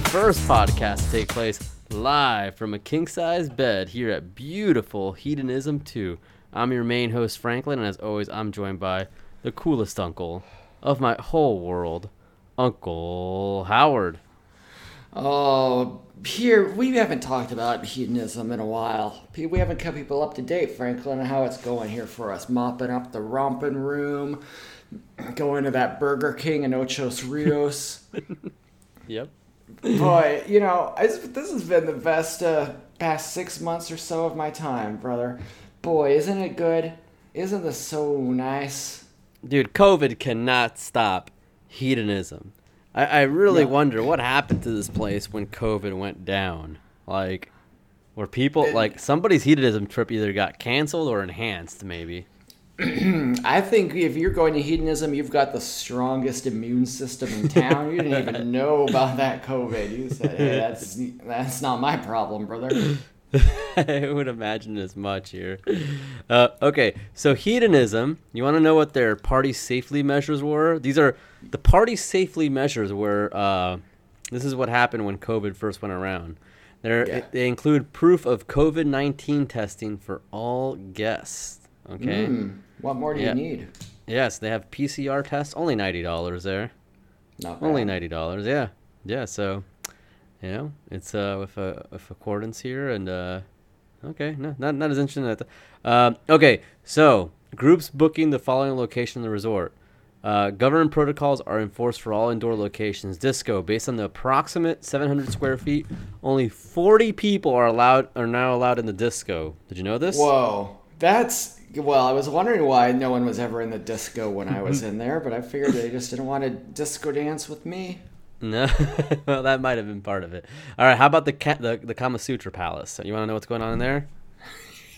first podcast to take place live from a king size bed here at beautiful Hedonism 2. I'm your main host, Franklin, and as always, I'm joined by the coolest uncle of my whole world, Uncle Howard. Oh, here we haven't talked about hedonism in a while. We haven't kept people up to date, Franklin, on how it's going here for us. Mopping up the romping room, going to that Burger King in Ochos Rios. Yep. Boy, you know, I, this has been the best uh, past six months or so of my time, brother. Boy, isn't it good? Isn't this so nice? Dude, COVID cannot stop hedonism. I, I really No. wonder what happened to this place when COVID went down. Like, where people, It- like, somebody's hedonism trip either got canceled or enhanced, maybe. I think if you're going to hedonism, you've got the strongest immune system in town. You didn't even know about that COVID. You said, "Hey, that's that's not my problem, brother." I would imagine as much here. Uh, okay, so hedonism. You want to know what their party safely measures were? These are the party safely measures. Were uh, this is what happened when COVID first went around. Yeah. They include proof of COVID nineteen testing for all guests. Okay. Hmm, what more do Yeah. you need? Yes, they have PCR tests. Only ninety dollars there. Not Only ninety dollars. Yeah, yeah. So, you know, it's uh with a with accordance here, and uh, okay, no, not not as interesting as. Um, okay, so groups booking the following location in the resort. Uh, government protocols are enforced for all indoor locations. Disco, based on the approximate 700 square feet, only 40 people are allowed are now allowed in the disco. Did you know this? Whoa, that's well. I was wondering why no one was ever in the disco when I was in there, but I figured they just didn't want to disco dance with me. No, well, that might have been part of it. All right, how about the the the Kama Sutra Palace? You want to know what's going on in there?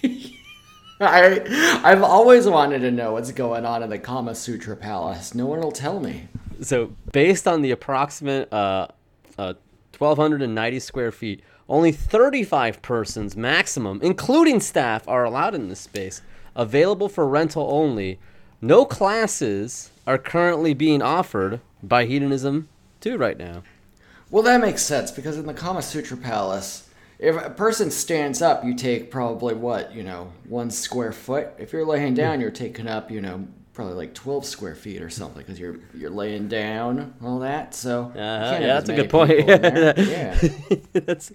I I've always wanted to know what's going on in the Kama Sutra Palace. No one will tell me. So, based on the approximate uh, uh, 1,290 square feet, only 35 persons maximum, including staff, are allowed in this space. Available for rental only. No classes are currently being offered by Hedonism 2 right now. Well, that makes sense because in the Kama Sutra Palace, if a person stands up, you take probably what, you know, one square foot. If you're laying down, you're taking up, you know, probably like 12 square feet or something because you're you're laying down, all that. So, Uh-huh, yeah, that's a good point. people in there. yeah. that's.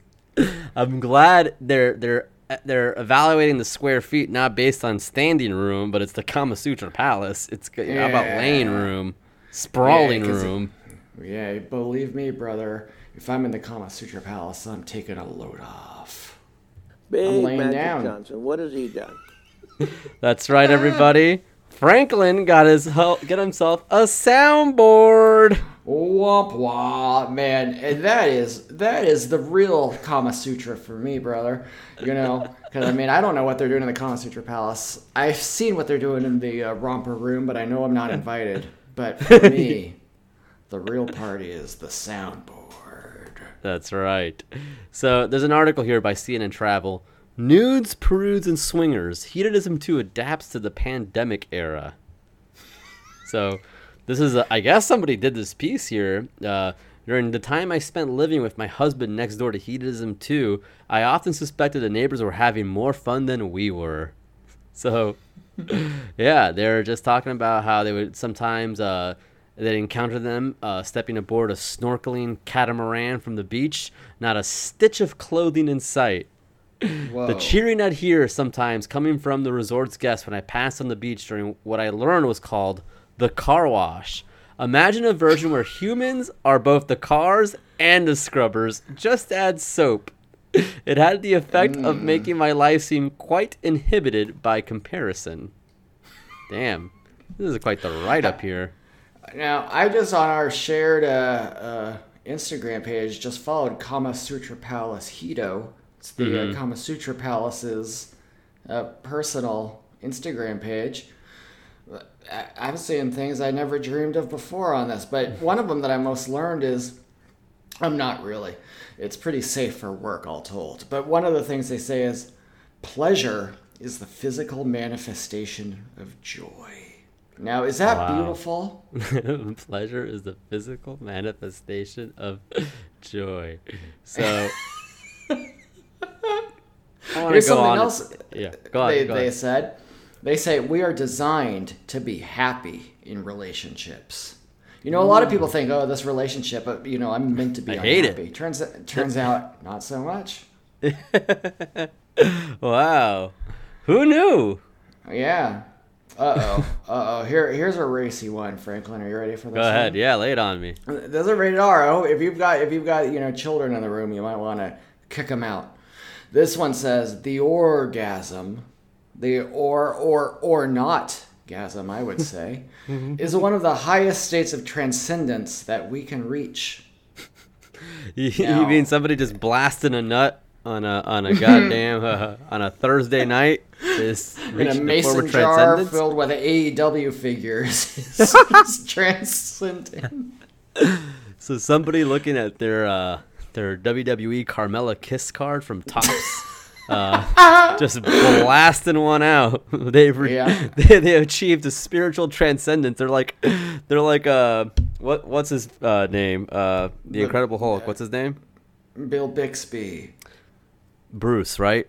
I'm glad they're they're Uh, they're evaluating the square feet not based on standing room, but it's the Kama Sutra Palace. It's g- how about laying Yeah. room, sprawling 'cause it- room. Yeah, believe me, brother. If I'm in the Kama Sutra Palace, I'm taking a load off. Big laying Magic down. Johnson. What has he done? That's right, everybody. Franklin got his get himself a soundboard. Womp womp, man, and that is that is the real Kama Sutra for me, brother. You know, because I mean, I don't know what they're doing in the Kama Sutra Palace. I've seen what they're doing in the uh, romper room, but I know I'm not invited. But for me, the real party is the soundboard. That's right. So there's an article here by CNN Travel. Nudes, prudes, and swingers. Hedonism 2 adapts to the pandemic era. So this is, a, I guess somebody did this piece here. Uh, during the time I spent living with my husband next door to Hedonism 2, I often suspected the neighbors were having more fun than we were. So, yeah, they're just talking about how they would sometimes uh, they'd encounter them uh, stepping aboard a snorkeling catamaran from the beach, not a stitch of clothing in sight. Whoa. The cheering I'd hear sometimes coming from the resort's guests when I passed on the beach during what I learned was called the car wash. Imagine a version where humans are both the cars and the scrubbers. Just add soap. It had the effect of making my life seem quite inhibited by comparison. Damn, this is quite the write up here. Now, I just on our shared uh, uh, Instagram page just followed Kama Sutra Palace Hedo. It's the uh, Kama Sutra Palace's uh, personal Instagram page. I- I'm seeing things I never dreamed of before on this, but one of them that I most learned is I'm not really. It's pretty safe for work, all told. But one of the things they say is pleasure is the physical manifestation of joy. Now, is that Wow. beautiful? Pleasure is the physical manifestation of joy. So Here's something on. else Yeah, go on. they, go they ahead. said. They say we are designed to be happy in relationships. You know, a lot of people think, "Oh, this relationship, uh, you know, I'm meant to be I hate it. unhappy." Turns turns out, not so much. wow, who knew? Yeah. Uh oh. Uh oh. Here, here's a racy one, Franklin. Are you ready for this? Go ahead. one? Yeah, lay it on me. There's a rated R. Oh, if you've got if you've got you know children in the room, you might want to kick them out. This one says the orgasm, the or or or not gasm, I would say, is one of the highest states of transcendence that we can reach. You, No. you mean somebody just blasting a nut on a on a goddamn uh, on a Thursday night? Is In a reaching the form mason jar filled with AEW figures is is transcendent. So somebody looking at their uh, their WWE Carmella Kiss card from Topps, uh, just blasting one out. They've re- Yeah. they they achieved a spiritual transcendence. They're like they're like uh what what's his uh, name? Uh, the Incredible Hulk. What's his name? Bill Bixby. Bruce, right?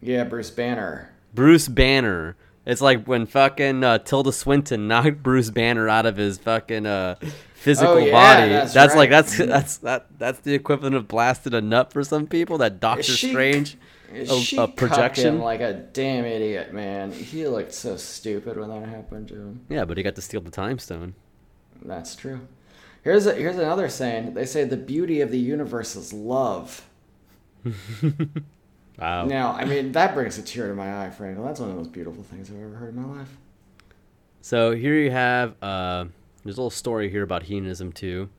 Yeah, Bruce Banner. Bruce Banner. It's like when fucking uh, Tilda Swinton knocked Bruce Banner out of his fucking uh, physical Oh, yeah, body. that's like right. that's that's that that's the equivalent of blasted a nut for some people. That Doctor She- Strange, a, a projection. him like a damn idiot, man. He looked so stupid when that happened to him. yeah, but he got to steal the time stone. That's true. Here's a, here's another saying. They say the beauty of the universe is love. Wow. Now, I mean, that brings a tear to my eye, Franklin. That's one of the most beautiful things I've ever heard in my life. So here you have uh, there's a little story here about hedonism too.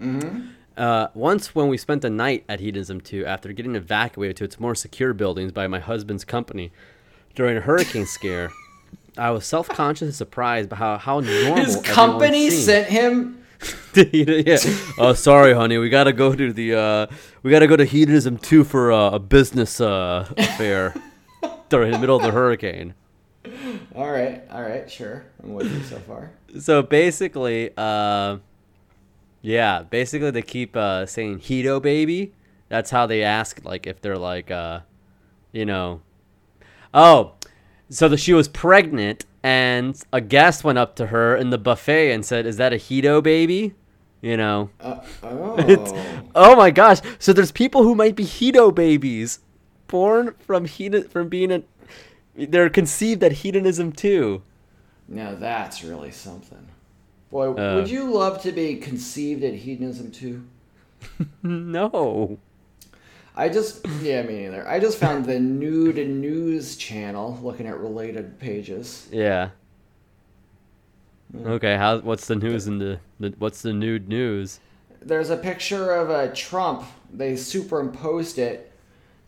Mm-hmm. Uh, once when we spent the night at Hedonism 2 after getting evacuated to its more secure buildings by my husband's company during a hurricane scare, I was self-conscious and surprised by how, how normal His company sent him. yeah. Oh, sorry, honey. We gotta go to the uh, we gotta go to Hedonism 2 for uh, a business uh, affair during the middle of the hurricane. All right, all right, sure. I'm with you so far. So basically, uh, yeah, basically they keep uh, saying Hedo baby. That's how they ask, like, if they're like, uh, you know, oh, so that she was pregnant, and a guest went up to her in the buffet and said, "Is that a Hedo baby?" You know. Uh, oh. Oh my gosh! So there's people who might be Hedo babies, born from hedon from being a, they're conceived at hedonism too. Now that's really something. Boy, Uh. would you love to be conceived at hedonism too? No. I just, yeah, me neither. I just found the nude news channel looking at related pages. Yeah. Okay, how what's the news in the, the what's the nude news? There's a picture of a Trump. They superimposed it.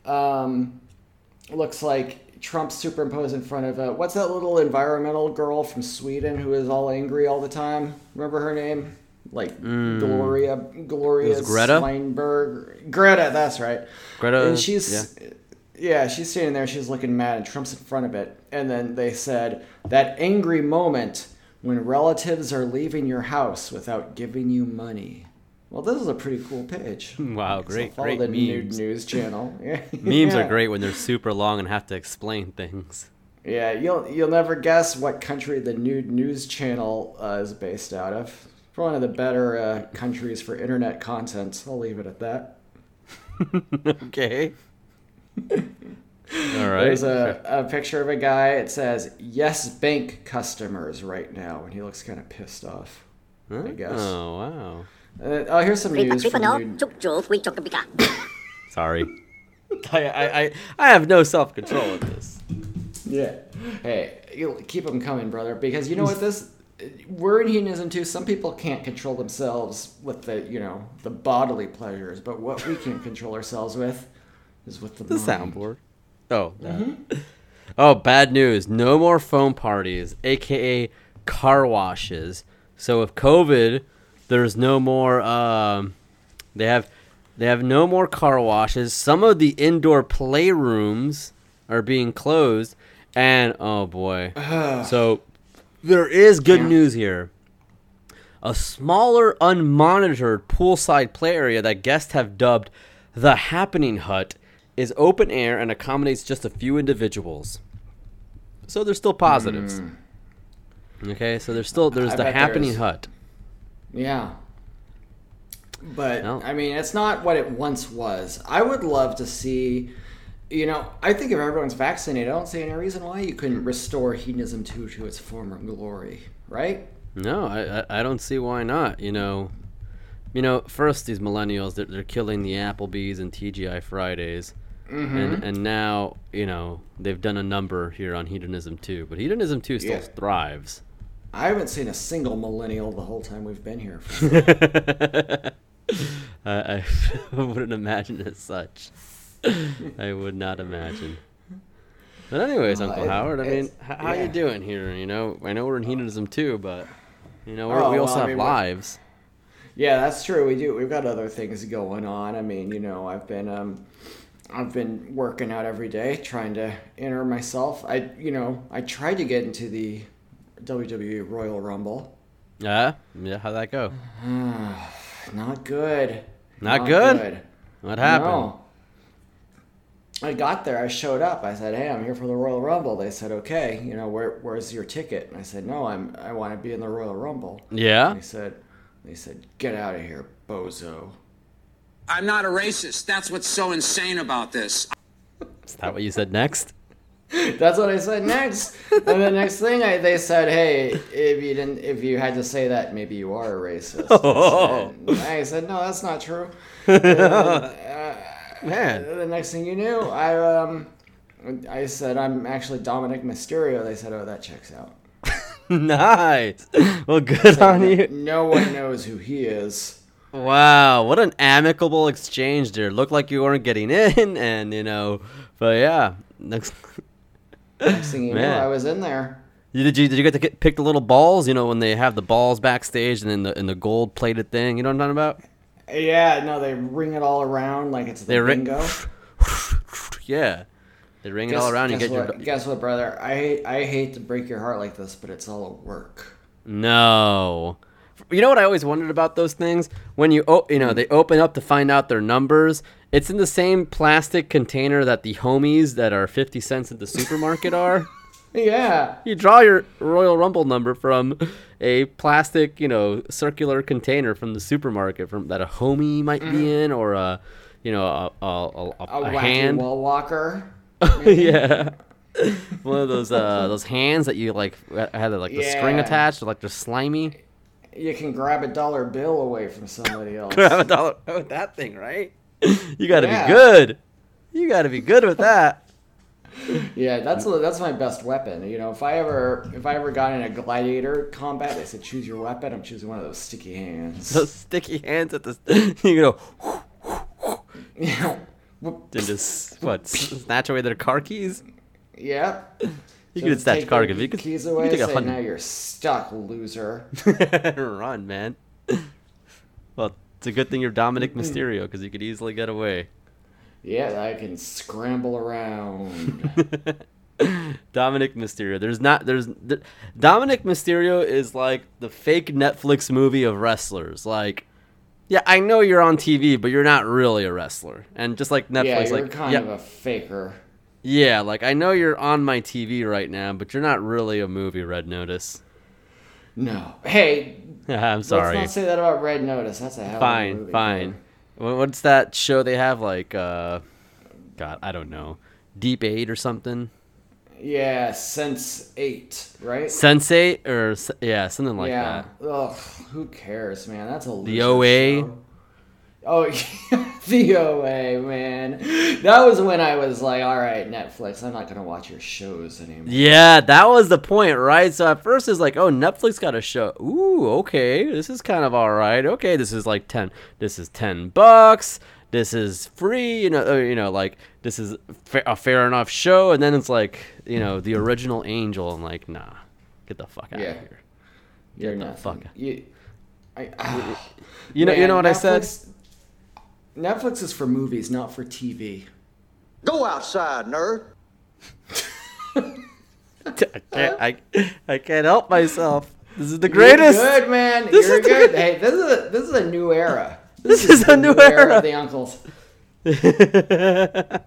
Um, looks like Trump superimposed in front of a what's that little environmental girl from Sweden who is all angry all the time? Remember her name? Like Gloria Gloria Hmm. Greta? Steinberg. Greta, that's right. Greta and she's yeah. she's standing there she's looking mad and trump's in front of it and then they said that angry moment when relatives are leaving your house without giving you money well this is a pretty cool page Wow, So great, follow great the nude memes. news channel Yeah. Memes Yeah. are great when they're super long and have to explain things. yeah you'll you'll never guess what country the nude news channel uh, is based out of one of the better uh, countries for internet content i'll leave it at that okay. All right. There's a, a picture of a guy. It says "Yes Bank customers" right now, and he looks kind of pissed off. I guess. Oh wow. Uh, oh, here's some Khi news Patrick from nó Nude. chúc chủ quý cho cái cả. Sorry. I, I, I, I have no self control with this. Yeah. Hey, you keep them coming, brother, because you know what this. We're in hedonism too. Some people can't control themselves with the, you know, the bodily pleasures, but what we can control ourselves with is with the, The mind. soundboard. Oh. that. Oh, bad news. No more phone parties, aka car washes. So if COVID, there's no more um they have they have no more car washes. Some of the indoor playrooms are being closed and oh boy. so there is good Yeah. news here. A smaller, unmonitored poolside play area that guests have dubbed the Happening Hut is open air and accommodates just a few individuals. So there's still positives. Okay, so there's still there's. I the Happening there's- Hut. Yeah. But No. I mean, it's not what it once was. I would love to see. You know, I think if everyone's vaccinated, I don't see any reason why you couldn't restore hedonism two to its former glory, right? No, I, I don't see why not. You know, you know, first these millennials they're, they're killing the Applebee's and TGI Fridays, Mm-hmm. and and now you know they've done a number here on hedonism too. But hedonism two still Yeah. thrives. I haven't seen a single millennial the whole time we've been here. I, I wouldn't imagine as such. I would not imagine. But anyways, Well, Uncle it- Howard, I mean, it's- h- how you doing here? You know, I know we're in hedonism too, but you know, we're, Oh, we also well, I have mean, lives. Yeah, that's true. We do. We've got other things going on. I mean, you know, I've been um, I've been working out every day, trying to enter myself. I, you know, I tried to get into the WWE Royal Rumble. Yeah, yeah. How'd that go? Not good. Not good? What happened? No. I got there. I showed up. I said, "Hey, I'm here for the Royal Rumble." They said, "Okay, you know, where where's your ticket?" And I said, "No, I'm I want to be in the Royal Rumble." Yeah. They said, "They said, get out of here, bozo." I'm not a racist. That's what's so insane about this. Is that what you said next? That's what I said next. and the next thing I, they said, "Hey, if you didn't, if you had to say that, maybe you are a racist." Oh. I said, "No, that's not true." Man. The next thing you knew, I um, I said, "I'm actually Dominik Mysterio." They said, "Oh, that checks out." nice. Well, good on you. No one knows who he is. Wow, what an amicable exchange there. Looked like you weren't getting in, and you know, but yeah. Next, Next thing you know, I was in there. Did you did you get to get, pick the little balls? You know, when they have the balls backstage and then the in the gold plated thing. You know what I'm talking about? Yeah, no, they ring it all around like it's the They ring- bingo. Yeah, they ring it all around. You guess get your what, guess what, brother? I I hate to break your heart like this, but it's all a work. No. You know what I always wondered about those things? When you o- you know, they open up to find out their numbers, it's in the same plastic container that the homies that are 50 cents at the supermarket are. Yeah, You draw your Royal Rumble number from a plastic, you know, circular container from the supermarket from that a homie might be in or a you know, a a, a, a, a, hand. wall walker. yeah. One of those uh those hands that you like had like the string Yeah. attached, like they're slimy. You can grab a dollar bill away from somebody else. grab a dollar with that thing, right? You got to Yeah. be good. You got to be good with that. Yeah, that's that's my best weapon. You know, if I ever if I ever got in a gladiator combat, they said choose your weapon. I'm choosing one of those sticky hands. Those sticky hands at the you go whoop. and just what snatch away their car keys. Yep. You could snatch take keys. You could, keys you away. could take a say, now you're stuck, loser. Run, man. Well, it's a good thing you're Dominik Mysterio because you could easily get away. Yeah, I can scramble around. Dominik Mysterio. There's not. There's th- Dominik Mysterio is like the fake Netflix movie of wrestlers. Like, yeah, I know you're on TV, but you're not really a wrestler. And just like Netflix, yeah, you're like kind yeah, of a faker. Yeah, like I know you're on my TV right now, but you're not really a movie. Red Notice. No. Hey, I'm sorry. let's not say that about Red Notice. That's a hell of a Fine, movie. fine. Wha- What's that show they have? Like, uh, God, I don't know. Deep Eight or something. Yeah, Sense 8, right? Sense Eight or yeah, something like yeah. that. Ugh, who cares, man? That's a The OA? show. Oh, yeah, the OA, man. That was when I was like, all right, Netflix, I'm not going to watch your shows anymore. Yeah, that was the point, right? So at first it's like, oh, Netflix got a show. Ooh, okay, this is kind of all right. Okay, this is like ten. This is ten bucks. This is free. You know, uh, you know, like this is a fair enough show. And then it's like, you know, the original Angel. I'm like, nah, get the fuck out Yeah. of here. You're the not. fuck- You, I, ah. You know, you know what I said? Netflix- Netflix is for movies, not for TV. Go outside, nerd. I can't. I, I can't help myself. This is the You're greatest. good, man. This You're is the- good. Hey, this is a, this is a new era. This is a the new era. of the uncles. it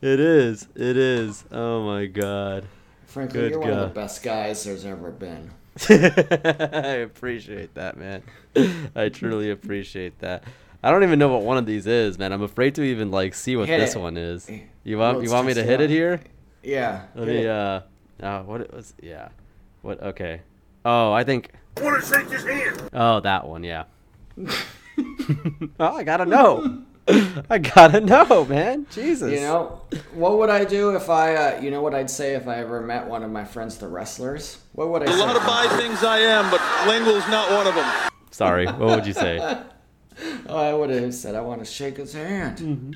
is. It is. Oh my god. Frankly, Good you're one of the best guys there's ever been. I appreciate that, man. I truly appreciate that. I don't even know what one of these is, man. I'm afraid to even like see what Hit this it. one is. Eh, You want let's you want me to test it hit it here? Yeah. Let me uh uh what it was yeah. What okay. Oh, I think want to shake his hand. Oh, that one, yeah. oh, I gotta know. I gotta know, man. Jesus. You know, what would I do if I, uh, you know what I'd say if I ever met one of my friends, the wrestlers? What would I A say? lot of bad things I am, but Lingual's not one of them. Sorry. What would you say? Oh, I would have said I want to shake his hand. Mm-hmm.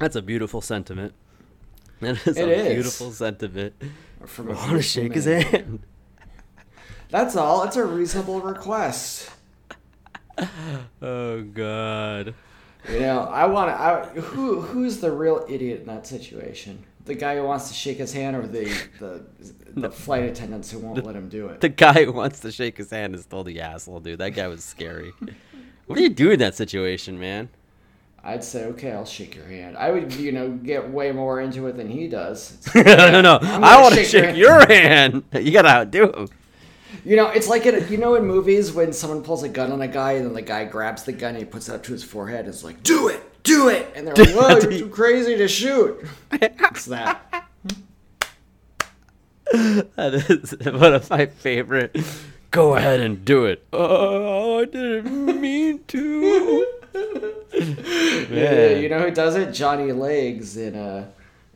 That's a beautiful sentiment. That is It a is. beautiful sentiment. I want to beautiful shake his hand. That's all. It's a reasonable request. Oh God. You know, I want to. I, who who's the real idiot in that situation? The guy who wants to shake his hand, or the the, the flight attendants who won't let him do it? The guy who wants to shake his hand is still the asshole, dude. That guy was scary. what do you do in that situation, man? I'd say, okay, I'll shake your hand. I would, you know, get way more into it than he does. no, no, no. I want to shake your shake hand. your hand. You gotta outdo him. You know, it's like in, you know in movies when someone pulls a gun on a guy and then the guy grabs the gun and he puts it up to his forehead. And It's like, do it, do it, and they're like, whoa, you're too crazy to shoot. It's that. That is one of my favorite. Go ahead and do it. Oh, I didn't mean to. Yeah, you know who does it? Johnny Legs in uh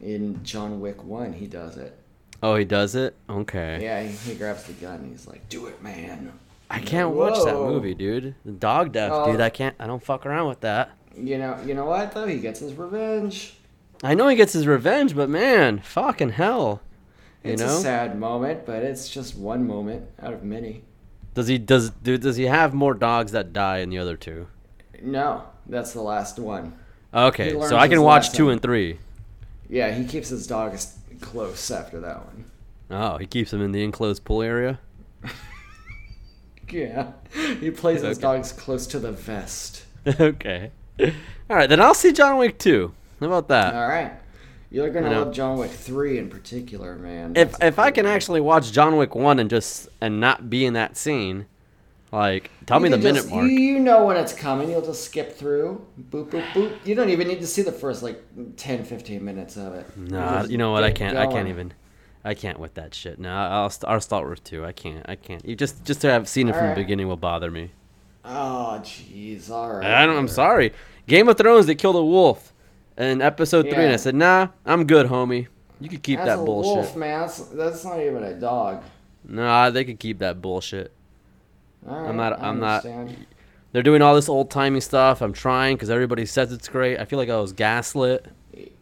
in John Wick One. He does it. Oh, he does it. Okay. Yeah, he, he grabs the gun and he's like, "Do it, man." I can't watch that movie, dude. The dog death, Oh. dude. I can't. I don't fuck around with that. You know, you know what though? He gets his revenge. I know he gets his revenge, but man, fucking hell. You It's know? a sad moment, but it's just one moment out of many. Does he does dude? Does he have more dogs that die in the other two? No, that's the last one. Okay, so I can watch two and three. Yeah, he keeps his dogs close after that one. Oh, he keeps them in the enclosed pool area. Yeah, he plays his dogs close to the vest. okay. All right, then I'll see John Wick two. How about that? All right, you're gonna know. love John Wick three in particular, man. if That's a if I can actually watch John Wick one and just and not be in that scene, like tell You me the can minute just- mark. You, you know when it's coming. You'll just skip through. Boop, boop, boop. You don't even need to see the first like 10, 15 minutes of it. Nah, you know what? I can't. I can't even. I can't with that shit. No, I'll st- I'll start with two. I can't. I can't. You just just to have seen it from Alright. the beginning will bother me. Oh, jeez. All right. I don't, I'm sorry. Game of Thrones, they killed a wolf in episode three, and I said, "Nah, I'm good, homie. You could keep That's that a bullshit." wolf, man. That's, that's not even a dog. Nah, they could keep that bullshit. Right, not- I I'm not- They're doing all this old timey stuff. I'm trying because everybody says it's great. I feel like I was gaslit.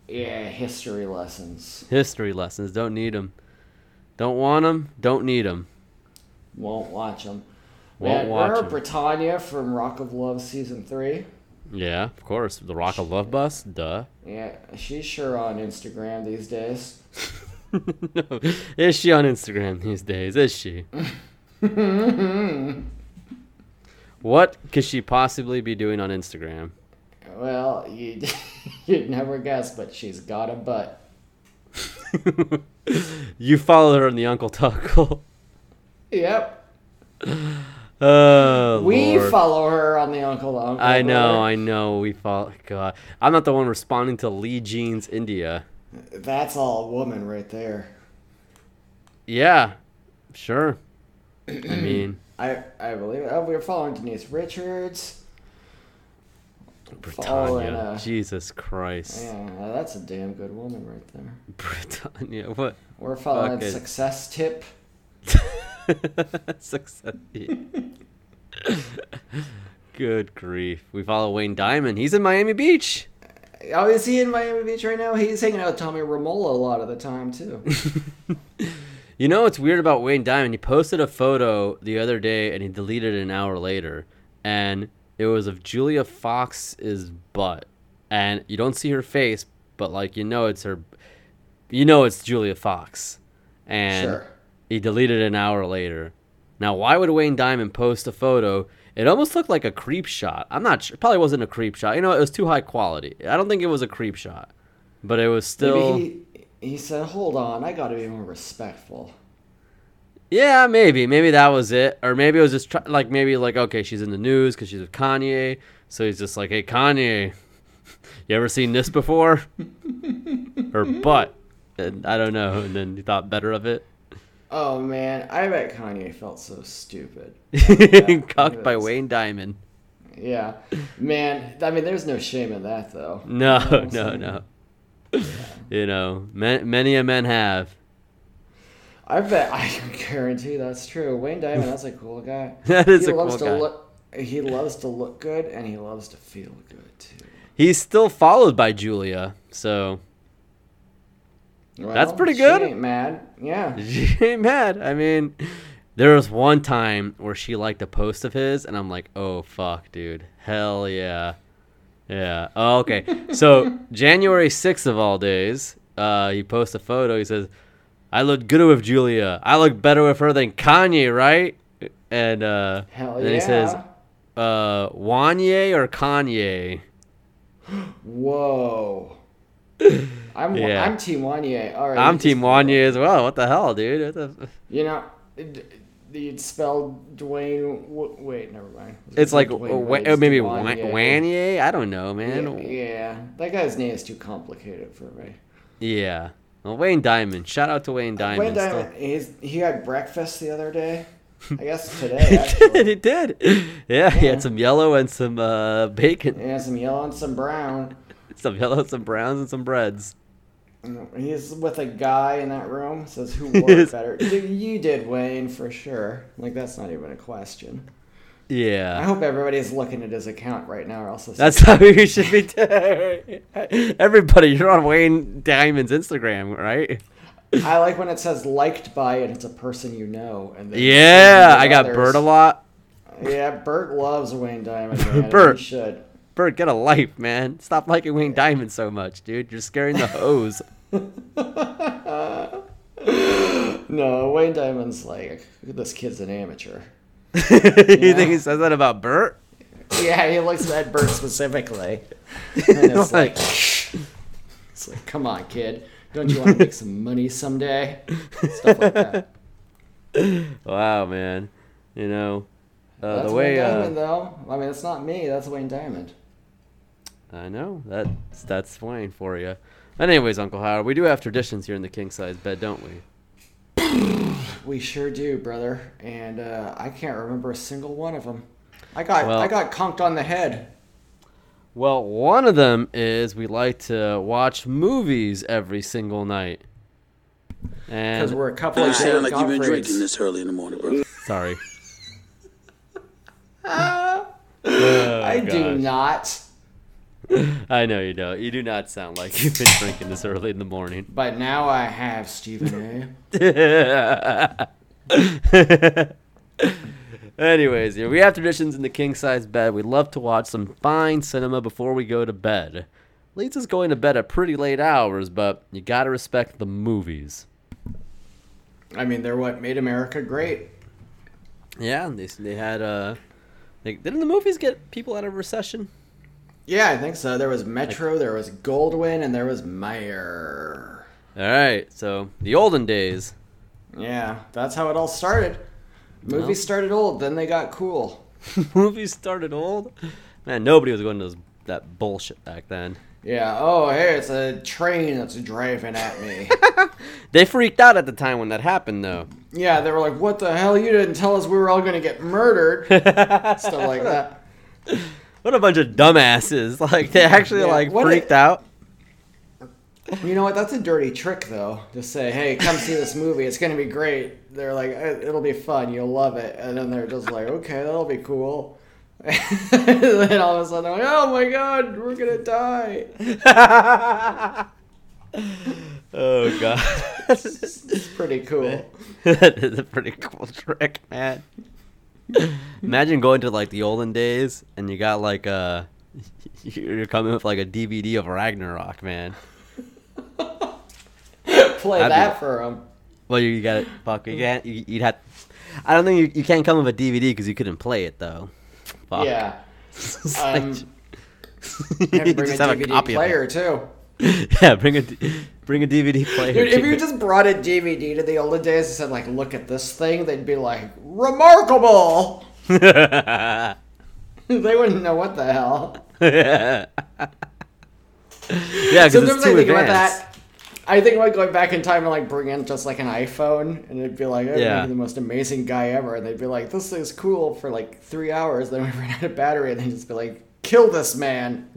Yeah, history lessons. History lessons. Don't need them. Don't want them. Don't need them. Won't watch them. Won't Man, watch remember. Brittanya from Rock of Love season three? Yeah, of course. The Rock of Love bus. Duh. Yeah, she's sure on Instagram these days. Is she on Instagram these days? Is she? what could she possibly be doing on Instagram? Well, you you'd never guess, but she's got a butt. you follow her in the Uncle Tuckle. Yep. Oh, We Lord. follow her on the Uncle to Uncle. I know. I know. We follow. God, I'm not the one responding to Lee Jeans India. That's all woman right there. Yeah, sure. I mean, I I believe it. Oh, we were following Denise Richards. Brittanya. Uh, Jesus Christ, Yeah, that's a damn good woman right there. Brittanya. What? We're following. Success Tip. Success. Good grief. We follow Wayne Diamond. He's in Miami Beach. Oh, is he in Miami Beach right now? He's hanging out with Tommy Romola a lot of the time too. You know what's weird about Wayne Diamond? He posted a photo the other day and he deleted it an hour later. And it was of Julia Fox's butt. And you don't see her face, but like you know it's her you know it's Julia Fox. and Sure. he deleted it an hour later. Now, why would Wayne Diamond post a photo? It almost looked like a creep shot. I'm not sure. Probably wasn't a creep shot. You know, it was too high quality. I don't think it was a creep shot, but it was still. Maybe he, he said, hold on, I gotta be more respectful. Yeah, maybe. Maybe that was it. Or maybe it was just try- like, maybe like, okay, she's in the news because she's with Kanye. So he's just like, hey, Kanye, you ever seen this before? or butt? And I don't know. And then he thought better of it. Oh man, I bet Kanye felt so stupid. Cucked by Wayne Diamond. Yeah, man. I mean, there's no shame in that though. No, You know no, saying? no. You know, man, many a men have. I bet I can guarantee that's true. Wayne Diamond, that's a cool guy. That is he a loves cool to guy. Look, he loves to look good and he loves to feel good too. He's still followed by Julia, so That's Well, pretty she good. ain't mad. Yeah. she ain't mad. I mean, there was one time where she liked a post of his, and I'm like, oh fuck, dude, hell yeah, yeah. Oh, okay. So January sixth of all days, uh, he posts a photo. He says, "I look good with Julia. I look better with her than Kanye, right?" And uh, Hell then yeah. he says, uh, "Wanye or Kanye?" Whoa. I'm Yeah. I'm Team Wanye. All right. I'm Team Wanye as well. What the hell, dude? What the- You know, d- you'd spell Dwayne. w- Wait, never mind. I was It's like say w- Dwayne maybe Wanye. Wanye. I don't know, man. yeah, that guy's name is too complicated for me. Yeah. Well, Wayne Diamond. Shout out to Wayne Diamond. Wayne Diamond, he's, he had breakfast the other day. I guess today, he did. He did. Yeah, he had some yellow and some uh, bacon. Yeah, some yellow and some brown. Some yellow, some browns, and some breads. He's with a guy in that room. Says who wore it better? Dude, you did, Wayne, for sure. Like that's not even a question. Yeah. I hope everybody's looking at his account right now, or else That's how we should be doing. Everybody, you're on Wayne Diamond's Instagram, right? I like when it says liked by and it's a person you know. And then Yeah, I got others. Bert a lot. Yeah, Bert loves Wayne Diamond. Man, Bert. he should. Bert, get a life, man. Stop liking Wayne Diamond so much, dude. You're scaring the hose. No, Wayne Diamond's like this kid's an amateur. you think he says that about Bert? Yeah, he looks at Bert specifically, and it's like, it's like, come on, kid, don't you want to make some money someday? Stuff like that. Wow, man. You know, uh, the way Wayne uh, Diamond, though. I mean, it's not me. That's Wayne Diamond. I know that's that's Wayne for you. And Anyways, Uncle Howard, we do have traditions here in the king size bed, don't we? We sure do, brother. And uh, I can't remember a single one of them. I got Well- I got conked on the head. Well, one of them is we like to watch movies every single night. Because we're a couple You of sound like you've been drinking this early in the morning, bro. sorry. I do not. I know you don't. You do not sound like you've been drinking this early in the morning. But now I have, Stephen A. Anyways, yeah, we have traditions in the king size bed. We love to watch some fine cinema before we go to bed. Leads us going to bed at pretty late hours, but you gotta respect the movies. I mean, they're what made America great. Yeah, they they had uh, they, didn't the movies get people out of recession? Yeah, I think so. There was Metro, there was Goldwyn, and there was Mayer. All right, so the olden days. Yeah, that's how it all started. Movies started old, then they got cool. movies started old. Man, nobody was going to those, that bullshit back then. Yeah, oh, hey, it's a train that's driving at me. They freaked out at the time when that happened, though. yeah, they were like, what the hell? You didn't tell us we were all going to get murdered. Stuff like that. What a bunch of dumbasses! Like they actually Yeah, like freaked a- out. You know what? That's a dirty trick, though. To say, "Hey, come see this movie. It's gonna be great." They're like, "Eh, "It'll be fun. You'll love it," and then they're just like, "Okay, that'll be cool." and then all of a sudden, they're like, "Oh my god, we're gonna die!" Oh god, It's pretty cool. that is a pretty cool trick, man. Imagine going to like the olden days and you got like a you're coming with like a DVD of Ragnarok, man. Play That'd be- for them. Well, you got it. Fuck, you can't. You, you'd have. I don't think you, you can't come with a DVD because you couldn't play it though. Fuck. Yeah. Um, like- You bring a just have a DVD copy of it. player too. yeah, bring a d- bring a DVD player. Dude, if you just brought a DVD to the olden days and said like, "Look at this thing," they'd be like, "Remarkable." they wouldn't know what the hell. yeah, because it's I too think about that. I think about going back in time and like bring in just like an iPhone, and it'd be like, oh, "I'm Yeah. the most amazing guy ever." And they'd be like, "This thing's cool for like three hours." Then we ran out of battery, and they'd just be like, "Kill this man."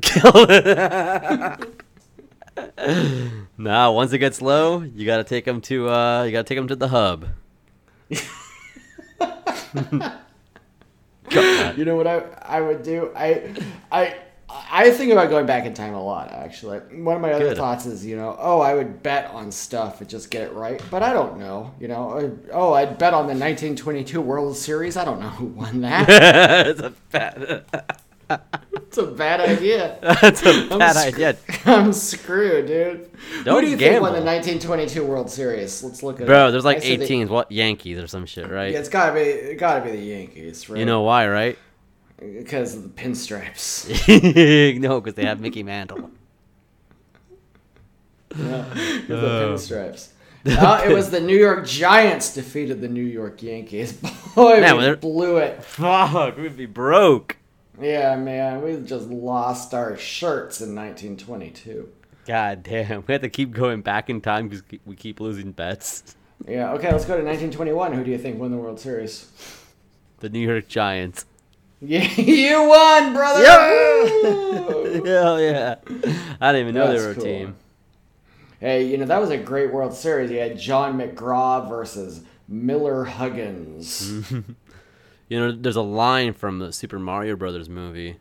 nah, once it gets low, you gotta take them to uh, you gotta take them to the hub. You know what I I would do? I I I think about going back in time a lot. Actually, one of my other Good. thoughts is, you know, oh, I would bet on stuff and just get it right, but I don't know. You know, oh, I'd bet on the 1922 World Series. I don't know who won that. it's a bad, it's a bad idea. that's a bad sc- idea, I'm screwed, dude. Don't who do you think won the 1922 World Series? Let's look at bro. it. There's like I said the- What Yankees or some shit, right? Yeah, it's gotta be it gotta be the Yankees, right? you know why, right? because of the pinstripes. no, because they have Mickey Mantle. 'cause the pinstripes. Uh, it was the New York Giants defeated the New York Yankees. Boy, Man, we blew it. Fuck, we'd be broke. Yeah, man, we just lost our shirts in 1922. God damn, we have to keep going back in time because we keep losing bets. Yeah, okay, let's go to 1921. Who do you think won the World Series? The New York Giants. Yeah, you won, brother. Woo! Hell yeah! I didn't even know they were a team. Hey, you know that was a great World Series. You had John McGraw versus Miller Huggins. You know, there's a line from the Super Mario Brothers movie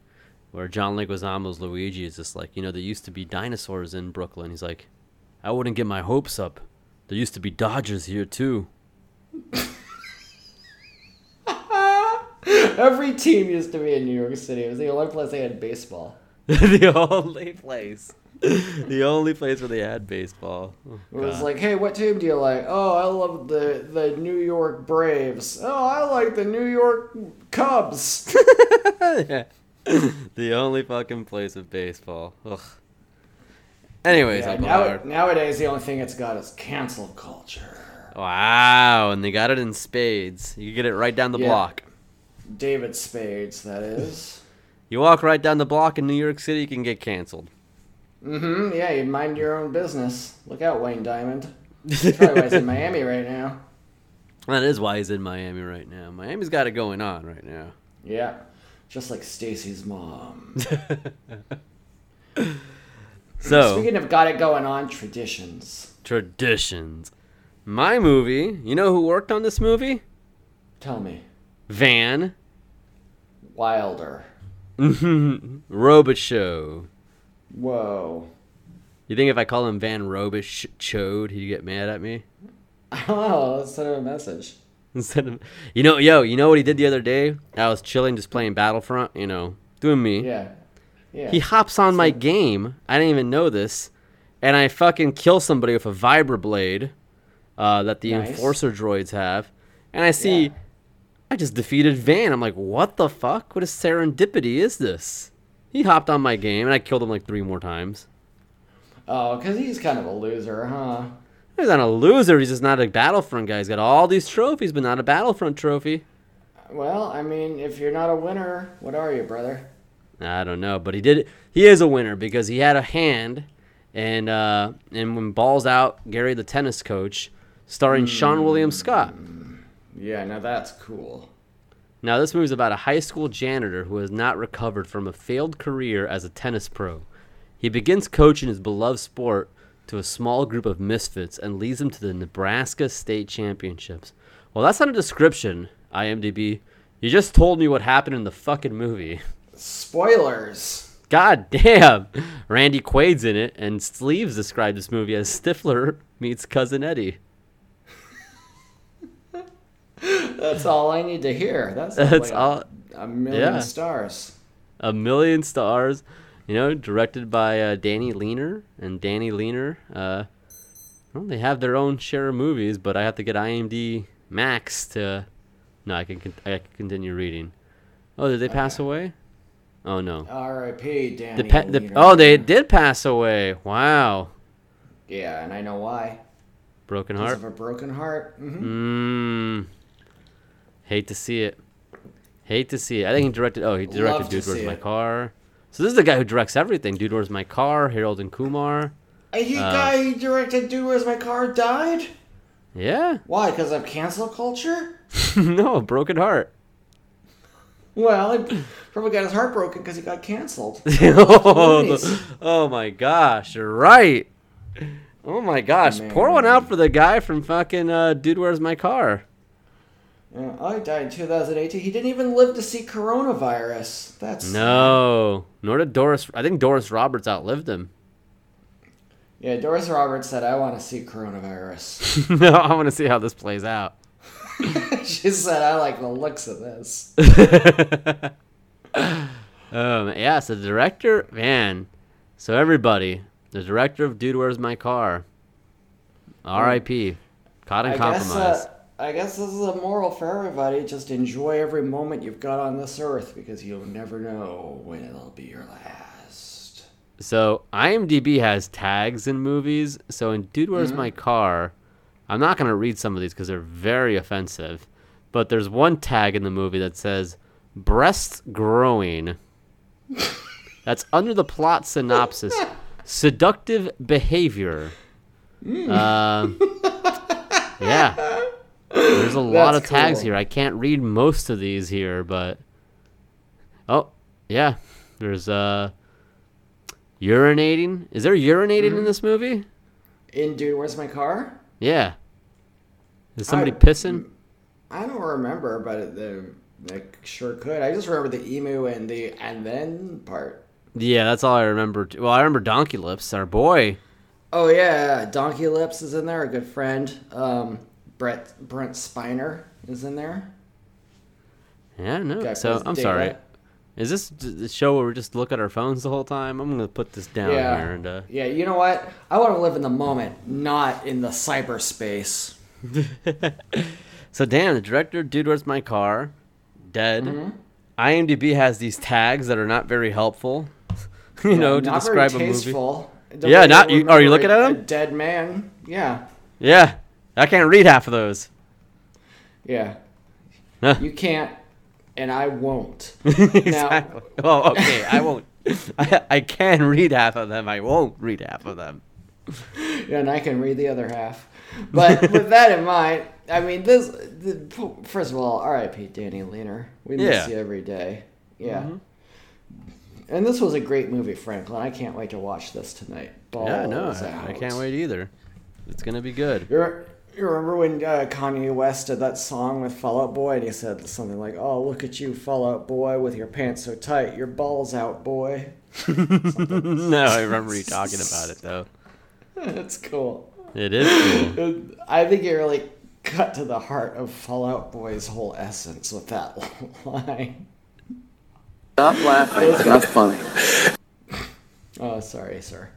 where John Leguizamo's Luigi is just like, you know, there used to be dinosaurs in Brooklyn. He's like, I wouldn't get my hopes up. There used to be Dodgers here too. Every team used to be in New York City. It was the only place they had baseball. the only place, the only place where they had baseball. Oh, It was like, hey, what team do you like? Oh, I love the the New York Braves. Oh, I like the New York Cubs. Yeah. the only fucking place with baseball. Ugh. Anyways, Yeah, now, nowadays, the only thing it's got is cancel culture. Wow, and they got it in spades. You get it right down the Yeah. block. David Spades, that is. You walk right down the block in New York City, you can get canceled. Mm-hmm. Yeah, you mind your own business. Look out, Wayne Diamond. That's probably why he's in Miami right now. That is why he's in Miami right now. Miami's got it going on right now. Yeah, just like Stacy's mom. So, Speaking of got it going on, traditions. traditions. My movie, you know who worked on this movie? Tell me, Van Wilder. Robot Show. Whoa. You think if I call him Van Robish Chode, he'd get mad at me? Oh, let's send him a message. Instead of, you know, yo, you know what he did the other day? I was chilling, just playing Battlefront, you know, doing me. Yeah. Yeah. He hops on my game. I didn't even know this, and I fucking kill somebody with a vibroblade uh, that the Nice. enforcer droids have, and I see Yeah. I just defeated Van. I'm like, what the fuck? What a serendipity is this? He hopped on my game, and I killed him like three more times. Oh, because he's kind of a loser, huh? He's not a loser. He's just not a Battlefront guy. He's got all these trophies, but not a Battlefront trophy. Well, I mean, if you're not a winner, what are you, brother? I don't know, but he did. He is a winner because he had a hand, and uh, and when balls out, Gary the tennis coach, starring Seann William Scott. Yeah, now that's cool. Now this movie is about a high school janitor who has not recovered from a failed career as a tennis pro. He begins coaching his beloved sport to a small group of misfits and leads them to the Nebraska State Championships. Well, that's not a description, IMDb. You just told me what happened in the fucking movie. Spoilers. God damn! Randy Quaid's in it, and Sleeves described this movie as Stifler meets Cousin Eddie. That's all I need to hear. That's, That's like all. A, million Yeah. stars. A million stars, you know, directed by uh, Danny Leiner, and Danny Leiner, uh, Well, they have their own share of movies, but I have to get IMD Max to. No, I can. con- I can continue reading. Oh, did they pass away? Oh no. R.I.P. Danny. The pa- the, oh, they did pass away. Wow. Yeah, and I know why. Broken heart. of a broken heart. hmm Mmm. Hate to see it. Hate to see it. I think he directed. Oh, he directed Love Dude, Where's My it. Car? So this is the guy who directs everything. Dude, Where's My Car? Harold and Kumar. He Uh, guy who directed "Dude, Where's My Car" died. Yeah. Why? Because of cancel culture? no, Broken Heart. Well, he probably got his heart broken because he got canceled. oh, the- oh my gosh, you're right. Oh my gosh, pour one out for the guy from fucking uh, Dude, Where's My Car? Yeah, oh, he died in 2018. He didn't even live to see coronavirus. That's No, nor did Doris. I think Doris Roberts outlived him. Yeah, Doris Roberts said, "I want to see coronavirus." no, I want to see how this plays out. she said, "I like the looks of this." Um, yeah, so the director, man. So everybody, the director of Dude, Where's My Car? R.I.P. Caught in I compromise. guess, uh, I guess this is a moral for everybody. Just enjoy every moment you've got on this earth because you'll never know when it'll be your last. So IMDb has tags in movies. So in Dude, Where's My Car? I'm not gonna read some of these because they're very offensive. But there's one tag in the movie that says "breasts growing." That's under the plot synopsis. Seductive behavior. Um, yeah. There's a lot of tags cool. here. I can't read most of these here, but oh yeah, there's uh urinating. Is there urinating Mm-hmm. in this movie? In Dude, Where's My Car? Yeah. Is somebody I- pissing? I don't remember, but it, the, I sure could. I just remember the emu and the and then part. Yeah, that's all I remember. Well, I remember Donkey Lips, our boy. Oh yeah, Donkey Lips is in there, a good friend. Um, Brett Brent Spiner is in there. Yeah, no. Guy so I'm Data. sorry. Is this the show where we just look at our phones the whole time? I'm gonna put this down Yeah. here and uh, Yeah, you know what? I want to live in the moment, not in the cyberspace. So damn, the director, dude, where's my car? Dead. Mm-hmm. IMDb has these tags that are not very helpful. you know, to describe a movie. tasteful. Yeah, not- you- are you looking at them? dead man. Yeah, Yeah, I can't read half of those. yeah. Huh. You can't, and I won't. exactly. Oh, okay. I won't. I, I can read half of them. I won't read half of them. Yeah, and I can read the other half. But with that in mind, I mean, this. The, first of all, R.I.P. Danny Leiner. We miss Yeah. Mm-hmm. you every day. Yeah. And this was a great movie, Franklin. I can't wait to watch this tonight. Balls yeah, no, I, I can't wait either. It's gonna be good. You you remember when uh, Kanye West did that song with Fall Out Boy, and he said something like, "Oh, look at you, Fall Out Boy, with your pants so tight, your balls out, boy." no, I remember you talking about it though. That's cool. It is cool. I think it really cut to the heart of Fall Out Boy's whole essence with that line. Stop laughing. It's not funny. Oh, sorry, sir.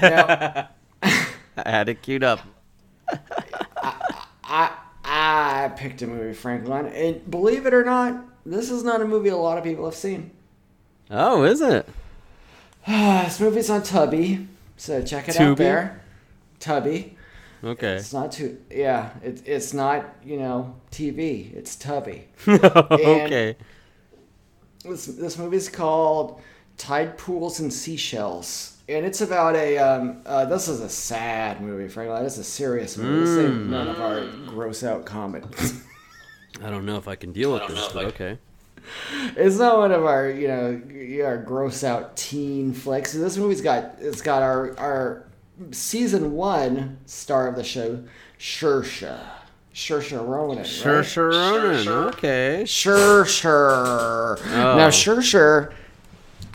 Now, I had it queued up. I I picked a movie, Franklin, and believe it or not, this is not a movie a lot of people have seen. Oh, is it? this movie's on Tubby, so check it Tubi? out there. Tubby. Okay. It's not too. Yeah, it, it's not you know TV. It's Tubby. okay. This this movie's called Tide Pools and Seashells, and it's about a. Um, uh, this is a sad movie, Franklin. This is a serious movie. This ain't none of our gross out comedies. I don't know if I can deal with this, but okay. it's not one of our you know our gross out teen flicks. This movie's got it's got our our season one star of the show, Shersha. Shersha Ronan. right? Sure, sure, Ronan. Okay. Shersher. Oh. Now Shersher,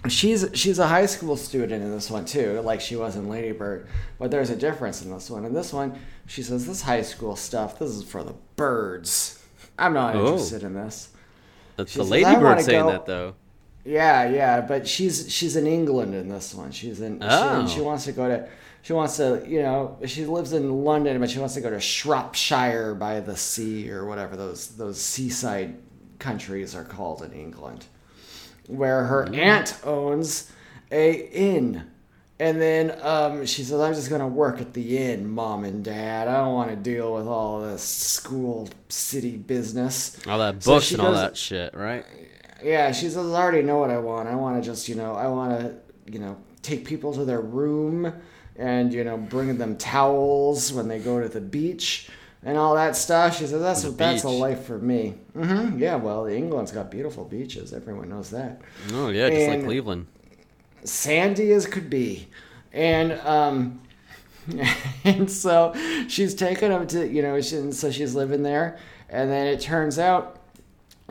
she's she's a high school student in this one too, like she was in Lady Bird. But there's a difference in this one. In this one, she says this high school stuff. This is for the birds. I'm not Oh. interested in this. That's She the says, Lady Bird saying go- that though. Yeah, yeah, but she's she's in England in this one. She's in she, Oh. and she oh. wants to go to she wants to you know she lives in London, but she wants to go to Shropshire by the sea or whatever those those seaside countries are called in England, where her aunt owns a inn. And then um, she says, "I'm just gonna work at the inn, mom and dad. I don't want to deal with all this school city business." All that So books she and all that shit, right? yeah, she says, I already know what I want. I want to just, you know, I want to, you know, take people to their room and, you know, bring them towels when they go to the beach and all that stuff. She says, that's, The that's a life for me. hmm Yeah, well, England's got beautiful beaches. Everyone knows that. Oh yeah, just like Cleveland. sandy as could be. And um and so she's taken him to you know she, and so she's living there and then it turns out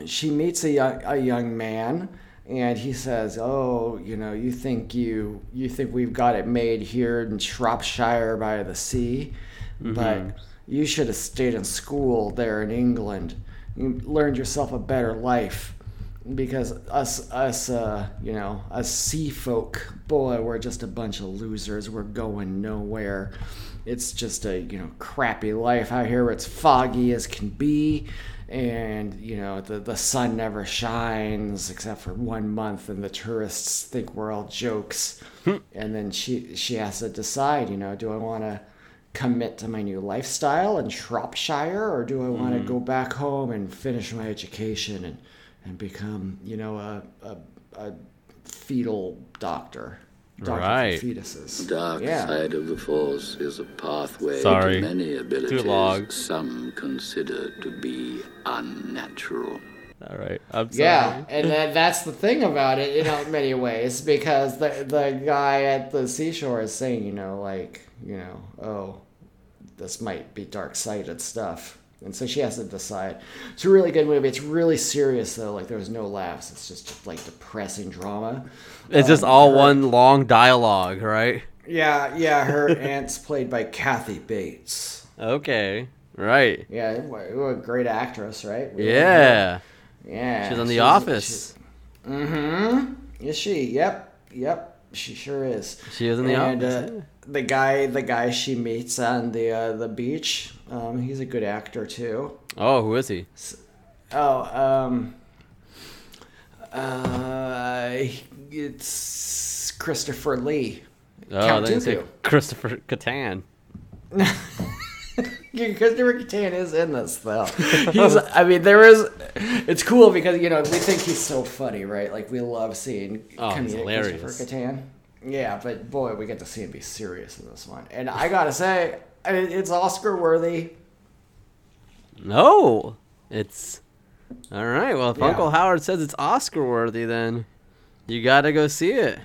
she meets a young, a young man and he says oh you know you think you you think we've got it made here in shropshire by the sea but you should have stayed in school there in england. You learned yourself a better life because us us uh you know us sea folk boy we're just a bunch of losers. We're going nowhere. It's just a you know crappy life out here. It's foggy as can be. And you know the the sun never shines except for one month and the tourists think we're all jokes. And then she she has to decide you know do i want to commit to my new lifestyle in Shropshire, or do I want to mm. go back home and finish my education and and become, you know, a a, a fetal doctor, doctor Right. for fetuses? dark Yeah. side of the Force is a pathway Sorry. to many abilities long. some consider to be unnatural. All right, I'm sorry. Yeah, and that, that's the thing about it you know, in many ways because the the guy at the seashore is saying, you know, like, you know, oh, this might be dark sided stuff. And so she has to decide. It's a really good movie. It's really serious though. Like there's no laughs. It's just like depressing drama. It's just Um, all her- one long dialogue, right? Yeah, yeah. Her aunt's played by Kathy Bates. Okay, right. Yeah, a great actress, right? We her. Yeah, she's on The Office. Mm-hmm. Is she? Yep. Yep. She sure is. She is in The and, Office, Uh, the guy, the guy she meets on the uh, the beach. Um, he's a good actor too. Oh, who is he? Oh, um, uh, it's Christopher Lee. Oh, Count Dooku. Christopher Catan. Yeah, Christopher Catan is in this though. He's, I mean, there is. It's cool because you know we think he's so funny, right? Like we love seeing Oh, comedic hilarious. Christopher Catan. Yeah, but boy, we get to see him be serious in this one, and I gotta say, it's Oscar worthy. No, it's all right. Well, if Yeah. Uncle Howard says it's Oscar worthy, then you gotta go see it.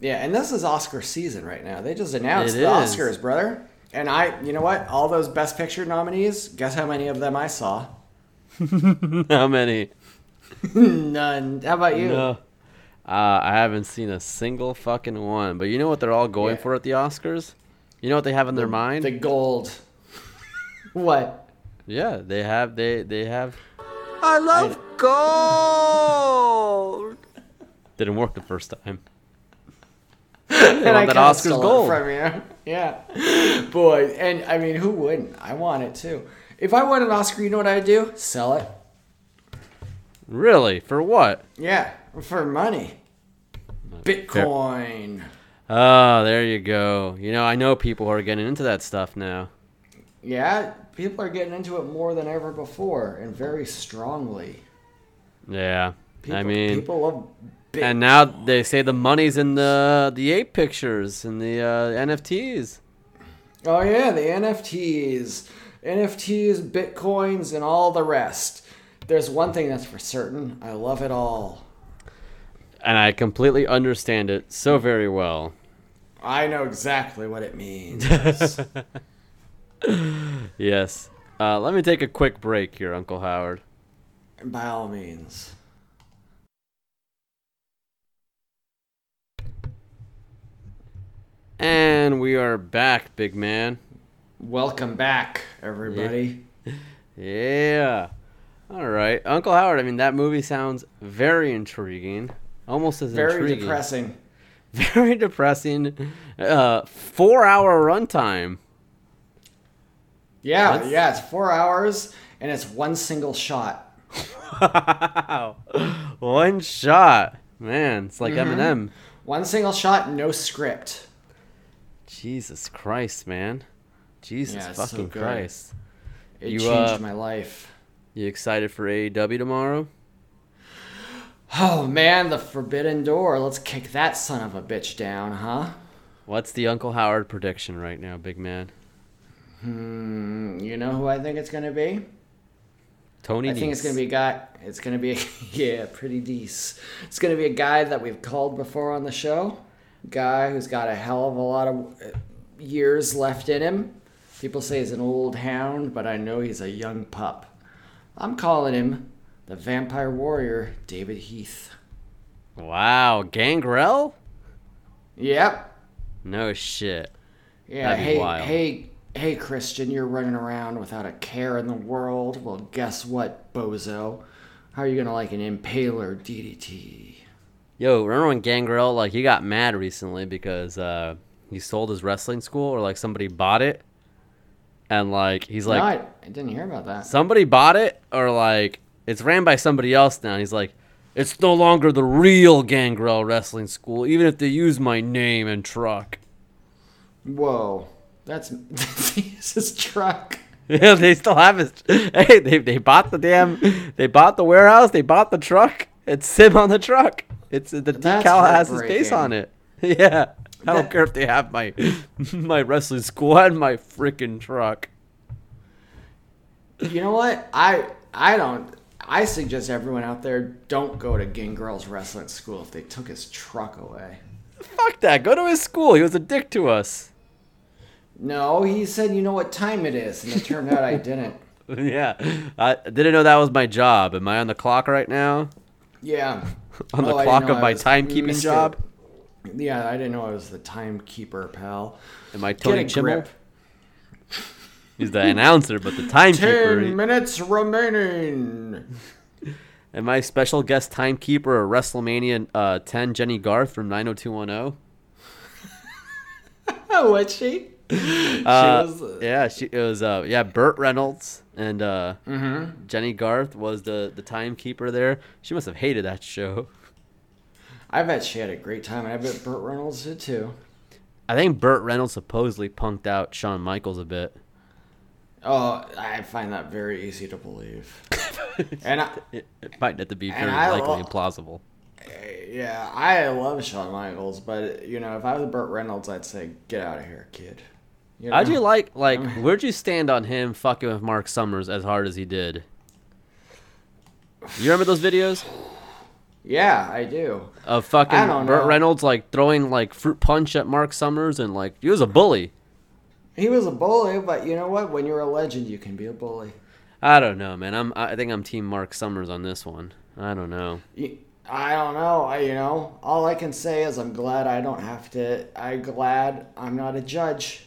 Yeah, and this is Oscar season right now. They just announced It the is. Oscars, brother. And I, you know what? All those Best Picture nominees. Guess how many of them I saw? How many? None. How about you? No. Uh, I haven't seen a single fucking one. But you know what they're all going Yeah. for at the Oscars? You know what they have in their mind? The gold. what? yeah, they have. They they have. I love gold. Didn't work the first time. and want I that kinda Oscars stole it gold. from you. Yeah, boy. And I mean, who wouldn't? I want it too. If I won an Oscar, you know what I'd do? Sell it. Really? For what? Yeah, for money. Bitcoin. Oh, there you go. You know, I know people who are getting into that stuff now. Yeah, people are getting into it more than ever before, and very strongly. Yeah. People, I mean, people love. And now they say the money's in the the ape pictures and the uh, NFTs. oh yeah, the NFTs, NFTs, bitcoins, and all the rest. There's one thing that's for certain: I love it all. And I completely understand it so very well. I know exactly what it means. Yes. Uh, let me take a quick break here, Uncle Howard. By all means. And we are back, big man. Welcome back, everybody. Yeah. All right. Uncle Howard, I mean, that movie sounds very intriguing. Almost as intriguing. Very intriguing. depressing. Very depressing. Uh, four hour runtime. Yeah, That's- yeah, it's four hours and it's one single shot. Wow. One shot. Man, it's like Mm-hmm. Eminem. One single shot, no script. Jesus Christ, man. Jesus Yeah, it's so fucking. Christ. It You, changed uh, my life. You excited for AEW tomorrow? Oh man, the Forbidden Door. Let's kick that son of a bitch down, huh? What's the Uncle Howard prediction right now, big man? Mm, You know who I think it's gonna be? Tony I think it's gonna be a guy. It's gonna be a, yeah, pretty decent. It's gonna be a guy that we've called before on the show. Guy who's got a hell of a lot of uh, years left in him. People say he's an old hound, but I know he's a young pup. I'm calling him the Vampire Warrior, David Heath. Wow, Gangrel? Yep. No shit. Yeah. Hey, wild. hey, hey, Christian, you're running around without a care in the world. Well, guess what, bozo? How are you gonna like an Impaler DDT? Yo, remember when Gangrel like he got mad recently because uh he sold his wrestling school or like somebody bought it? And like he's like no, I, I didn't hear about that. somebody bought it or like it's ran by somebody else now and he's like it's no longer the real Gangrel wrestling school even if they use my name and truck. Whoa, that's his truck. Yeah, they still have his. Hey, they they bought the damn. They bought the warehouse. They bought the truck. It's Sim on the truck. It's the That's decal has his face on it. Yeah, I don't care if they have my my wrestling school and my freaking truck. You know what? I I don't. I suggest everyone out there don't go to Gangrel's wrestling school if they took his truck away. Fuck that. Go to his school. He was a dick to us. No, he said, you know what time it is, and it turned out I didn't. yeah, I didn't know that was my job. Am I on the clock right now? Yeah. On the Oh, clock of my timekeeping job? Yeah, I didn't know I was the timekeeper, pal. Am I Tony Chimel? He's the announcer, but the timekeeper. Ten minutes remaining. Am I special guest timekeeper or WrestleMania uh, 10 Jennie Garth from 90210? Oh, was she? Uh, was, uh, yeah, she it was uh yeah Burt Reynolds and uh Mm-hmm. Jennie Garth was the the timekeeper there. She must have hated that show. I bet she had a great time, and I bet Burt Reynolds did too. I think Burt Reynolds supposedly punked out Shawn Michaels a bit. Oh, I find that very easy to believe. and I, It, it might have to be very likely lo- and plausible. yeah, I love Shawn Michaels, but you know, if I was Burt Reynolds, I'd say, "Get out of here, kid." You How'd know? you like like where'd you stand on him fucking with Marc Summers as hard as he did? You remember those videos? Yeah, I do. of fucking Burt. Reynolds like throwing like fruit punch at Marc Summers and like he was a bully. He was a bully, but you know what? When you're a legend, you can be a bully. I don't know, man. I'm I think I'm team Marc Summers on this one. I don't know. You- I don't know. I, you know, all I can say is I'm glad I don't have to. I'm glad I'm not a judge.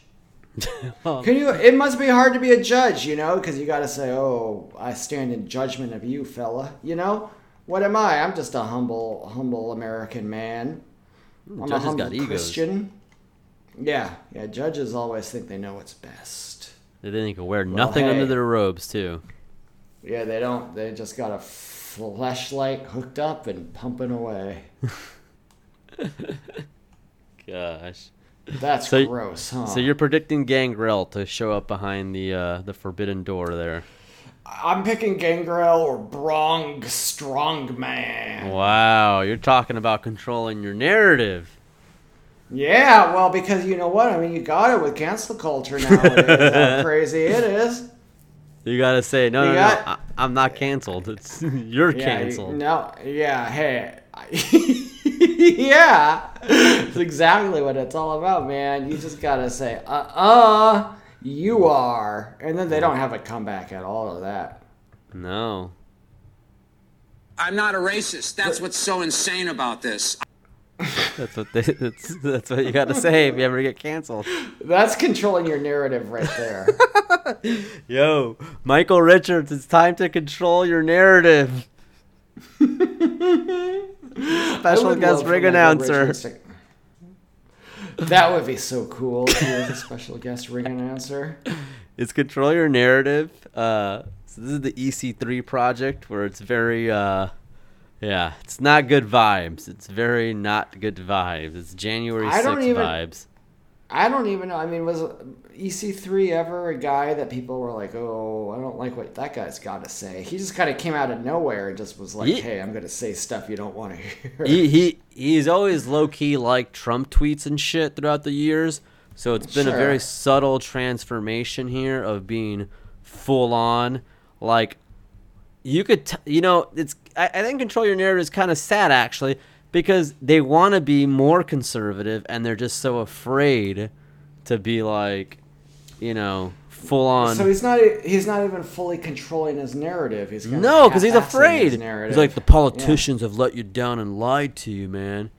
Can you? It must be hard to be a judge, you know, because you got to say, "Oh, I stand in judgment of you, fella." You know, what am I? I'm just a humble, humble American man. I'm a humble got egos. Christian. Yeah, yeah. Judges always think they know what's best. They think they can wear nothing hey. under their robes too. Yeah, they don't. They just got a flashlight hooked up and pumping away. Gosh. That's So- gross, huh? So you're predicting Gangrel to show up behind the uh, the forbidden door there. I'm picking Gangrel or Braun Strowman. Wow, you're talking about controlling your narrative. Yeah, well, because you know what? I mean, you got it with cancel culture nowadays. how crazy it is. You gotta say no, You no, got- no. I, I'm not canceled. It's you're Yeah, you- canceled. no, yeah, hey. yeah. That's exactly what it's all about, man. You just gotta say, uh uh, you are. And then they don't have a comeback at all of that. No. I'm not a racist. That's what's so insane about this. That's what they, that's that's what you gotta say if you ever get canceled. That's controlling your narrative right there. Yo, Michael Richards, it's time to control your narrative. Special guest ring announcer. That would be so cool if he was a special guest ring announcer. It's control your narrative. Uh, so this is the EC3 project where it's very, uh, yeah, it's not good vibes. It's very not good vibes. It's January I 6th don't even- vibes. I don't even know. I mean, was EC3 ever a guy that people were like, oh, I don't like what that guy's got to say? He just kind of came out of nowhere and just was like, Ye- hey, I'm going to say stuff you don't want to hear. He, he he's always low key like Trump tweets and shit throughout the years. So it's been a very subtle transformation here of being full on like you could t- you know it's I, I think control your narrative is kind of sad actually because they want to be more conservative and they're just so afraid to be like you know full on So he's not he's not even fully controlling his narrative. He's no because he's afraid he's like the Yeah. politicians have let you down and lied to you man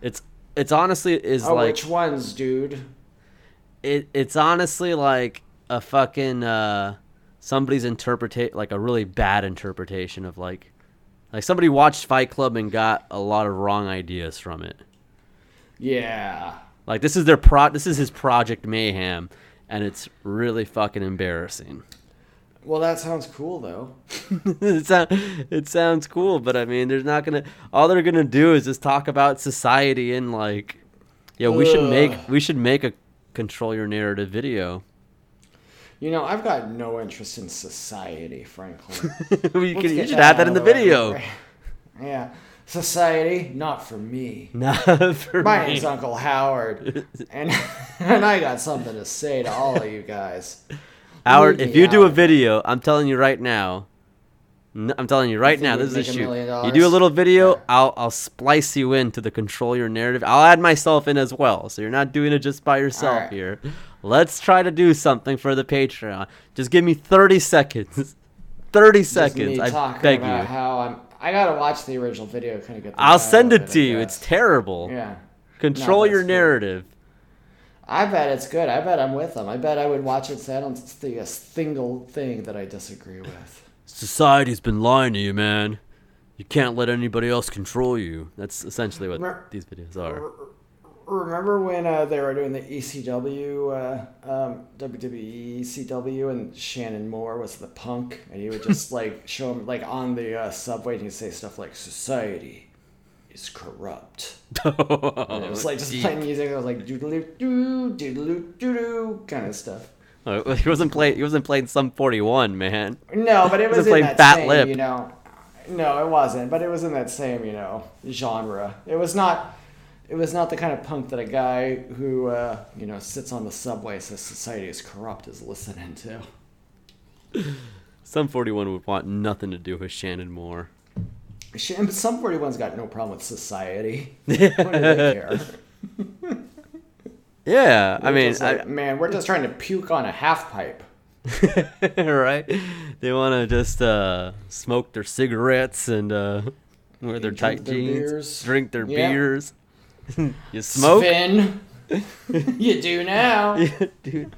it's it's honestly is Oh, like which ones, dude? it it's honestly like a fucking uh somebody's interpretate like a really bad interpretation of like like somebody watched Fight Club and got a lot of wrong ideas from it. Yeah. Like this is their pro this is his project mayhem and it's really fucking embarrassing. Well, that sounds cool though. it, sound, it sounds cool, but I mean, there's not gonna. All they're gonna do is just talk about society and like, yeah, we should make we should make a control your narrative video. You know, I've got no interest in society, frankly. Let's can, you should add that in the video. Yeah. Society, not for me. Not for My me. name's Uncle Howard, and and I got something to say to all of you guys. Howard, if you do a video, I'm telling you right now. I'm telling you right now, this is a make a shoot. You do a little video, Yeah. I'll I'll splice you into the control your narrative. I'll add myself in as well, so you're not doing it just by yourself Alright. here. Let's try to do something for the Patreon. Just give me 30 seconds. 30 Just seconds. I beg you. how I'm. I gotta watch the original video, kind of get. I'll send it to you. It's terrible. Yeah. Control No, your good. narrative. I bet it's good. I bet I'm with them. I bet I would watch it. Say I don't see a single thing that I disagree with. Society's been lying to you, man. You can't let anybody else control you. That's essentially what these videos are. Remember when uh, they were doing the ECW, uh, um, WWE ECW, and Shannon Moore was the punk, and he would just like show him like on the uh, subway, and he'd say stuff like "Society is corrupt." And it was like just playing music. It was like doodle doo doodle doo doo kind of stuff. Oh, he wasn't playing. He wasn't playing some 41, man. No, but it was playing that Fat same, Lip. you know. No, it wasn't, but it was in that same, you know, genre. It was not. It was not the kind of punk that a guy who, uh, you know, sits on the subway says society is corrupt is listening to. Sum 41 would want nothing to do with Shannon Moore. Sum 41's got no problem with society. what do they care? Yeah, I mean, like, man, we're just trying to puke on a half pipe. I, right? They want to just uh, smoke their cigarettes and uh, wear their tight their jeans, beers. drink their Yeah. beers. you smoke, Sven, you do now. dude.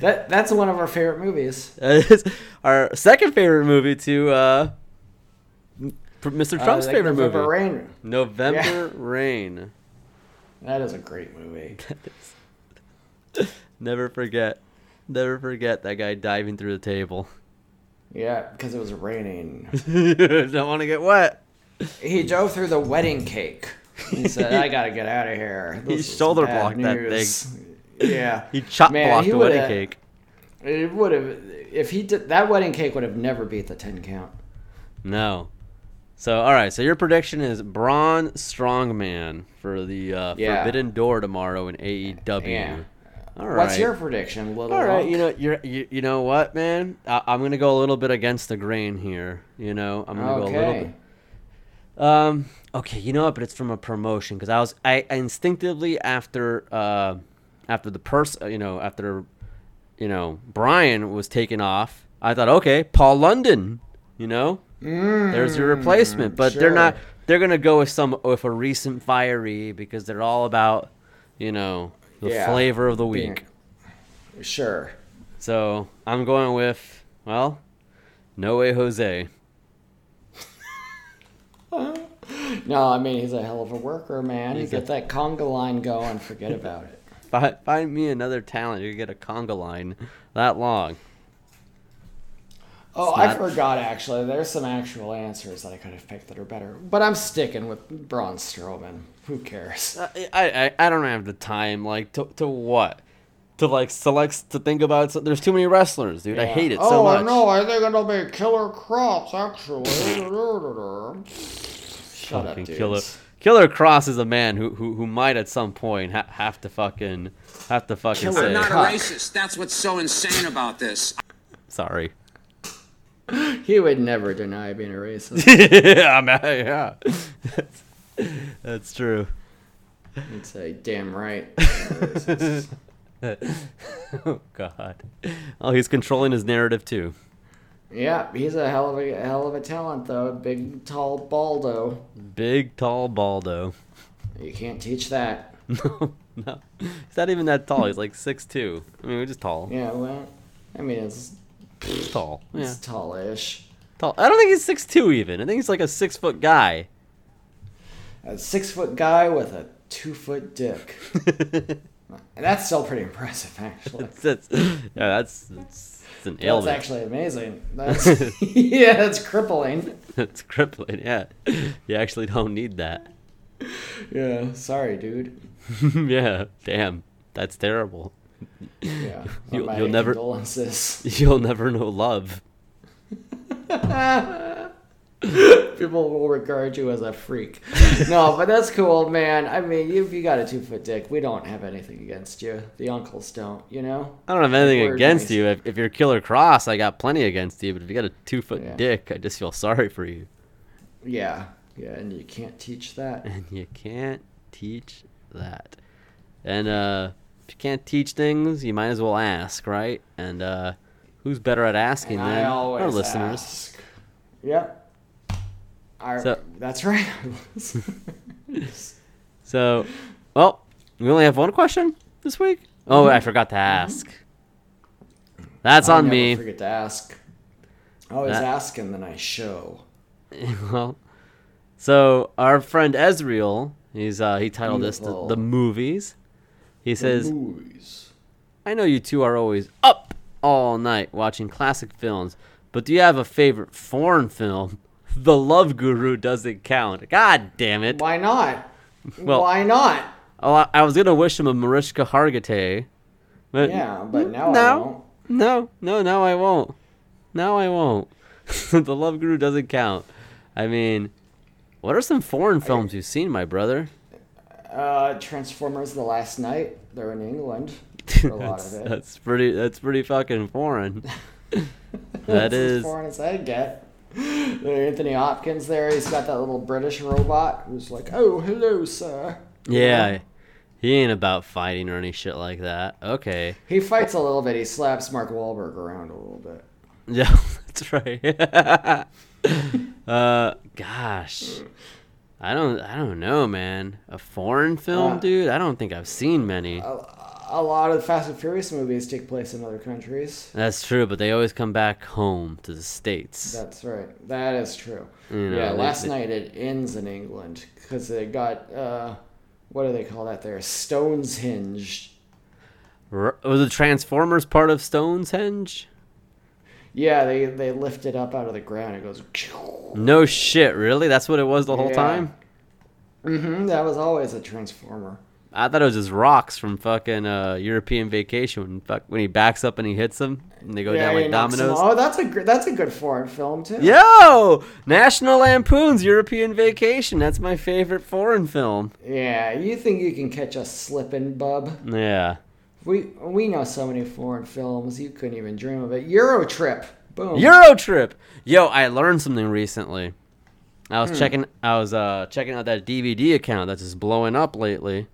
That that's one of our favorite movies. Uh, our second favorite movie to uh, Mr. Uh, Trump's like favorite November movie, Rain. November Yeah. Rain. That is a great movie. Never forget, never forget that guy diving through the table. Yeah, because it was raining. Don't want to get wet. He drove through the wedding cake. He said, "I gotta get out of here." He This is shoulder blocked that news." Yeah, He chop Man, blocked he the wedding cake. It would have if he did that wedding cake would have never beat the ten count. No. So all right. So your prediction is Braun Strowman for the uh, Yeah. Forbidden Door tomorrow in AEW. Yeah. All right. What's your prediction, little? All right, you know, you're, you, you know what, man? I, I'm gonna go a little bit against the grain here. You know, I'm gonna go a little bit. Um, okay, you know what? But it's from a promotion because I was I, I instinctively after uh after the person you know after you know Brian was taken off, I thought okay, Paul London, you know, there's your replacement. But they're not. Mm. They're gonna go with some with a recent fiery because they're all about you know the Yeah, flavor of the week. Sure. So I'm going with well, No Way Jose. No, I mean he's a hell of a worker, man. You He's a- get that conga line going, forget about it. Find, find me another talent who can get a conga line that long. Oh, It's I forgot actually. There's some actual answers that I could have picked that are better, but I'm sticking with Braun Strowman. Who cares? Uh, I, I I don't have the time. Like to to what? To like select to think about. So, there's too many wrestlers, dude. I hate it oh, so much. no, I think it'll be Killer Kross actually. Shut up, Fucking dude. Killer Killer Kross is a man who who, who might at some point ha- have to fucking have to fucking Killer say I'm not a racist. That's what's so insane about this. sorry. He would never deny being a racist. yeah, I'm, yeah. That's, that's true. He'd say, "Damn right." oh God. Oh, he's controlling his narrative too. yeah, he's a hell of a hell of a talent though. Big, tall Baldo. Big, tall Baldo. You can't teach that. No, no, he's not even that tall. He's like six two. I mean, we're just tall. Yeah, well, I mean it's He's tall. Yeah, it's tallish. tall. I don't think he's six two even. I think he's like a six foot guy. A six foot guy with a two foot dick. And that's still pretty impressive, actually. That's, yeah, that's that's, it's an That's ailment. actually amazing. That's yeah, that's crippling. It's crippling. Yeah, you actually don't need that. Yeah, sorry, dude. yeah, damn, that's terrible. Yeah, You'll- you'll never-. You'll never know love. People will regard you as a freak. No, but that's cool, man. I mean, you you got a two foot dick, we don't have anything against you. The uncles don't, you know. I don't have anything We're against nice. you. If, if you're Killer Kross, I got plenty against you. But if you got a two foot Yeah. dick, I just feel sorry for you. Yeah, yeah, and you can't teach that. And you can't teach that. And uh, if you can't teach things, you might as well ask, right? And uh, who's better at asking And than our listeners? ask. Yep. So- that's right. So, well, we only have one question this week. Oh, I forgot to ask. That's I on me. Forget to ask. I Always That- ask and then I show. well, so our friend Ezreal, he's uh, he titled this the, the movies. He says, Movies. "I know you two are always up all night watching classic films, but do you have a favorite foreign film? The Love Guru doesn't count. God damn it! Why not? Well- Why not? Oh, I- I was gonna wish him a Mariska Hargitay, but Yeah, but now I no, won't. no, no, no, I won't. No, I won't. the Love Guru doesn't count. I mean, what are some foreign films you've seen, my brother? Uh, Transformers: The Last Knight. They're in England. For a lot that's, of it. that's pretty. That's pretty fucking foreign. that That's is. as foreign as I get. Anthony Hopkins there. He's got that little British robot who's like, "Oh, hello, sir." Yeah, he ain't about fighting or any shit like that. Okay. He fights a little bit. He slaps Mark Wahlberg around a little bit. Yeah, that's right. uh, gosh, I don't, I don't know, man. A foreign film, Uh, dude. I don't think I've seen many. A lot of the Fast and Furious movies take place in other countries. That's true, but they always come back home to the states. That's right. That is true. You know, yeah, last they- night it ends in England because they got uh, what do they call that there? Stones hinged. R- was the Transformers part of Stonehenge? Yeah, they they lift it up out of the ground. It goes. No shit, really? That's what it was the whole Yeah. time. hmm that was always a transformer. I thought it was just rocks from fucking uh, European Vacation when fuck when he backs up and he hits them and they go down like dominoes. Oh, that's a gr- that's a good foreign film too. Yo, National Lampoon's European Vacation. That's my favorite foreign film. Yeah, you think you can catch us slipping, bub? Yeah. We we know so many foreign films you couldn't even dream of it. Euro Trip. Boom. Euro Trip. Yo, I learned something recently. I Hmm. was checking. I was uh checking out that DVD account that's just blowing up lately,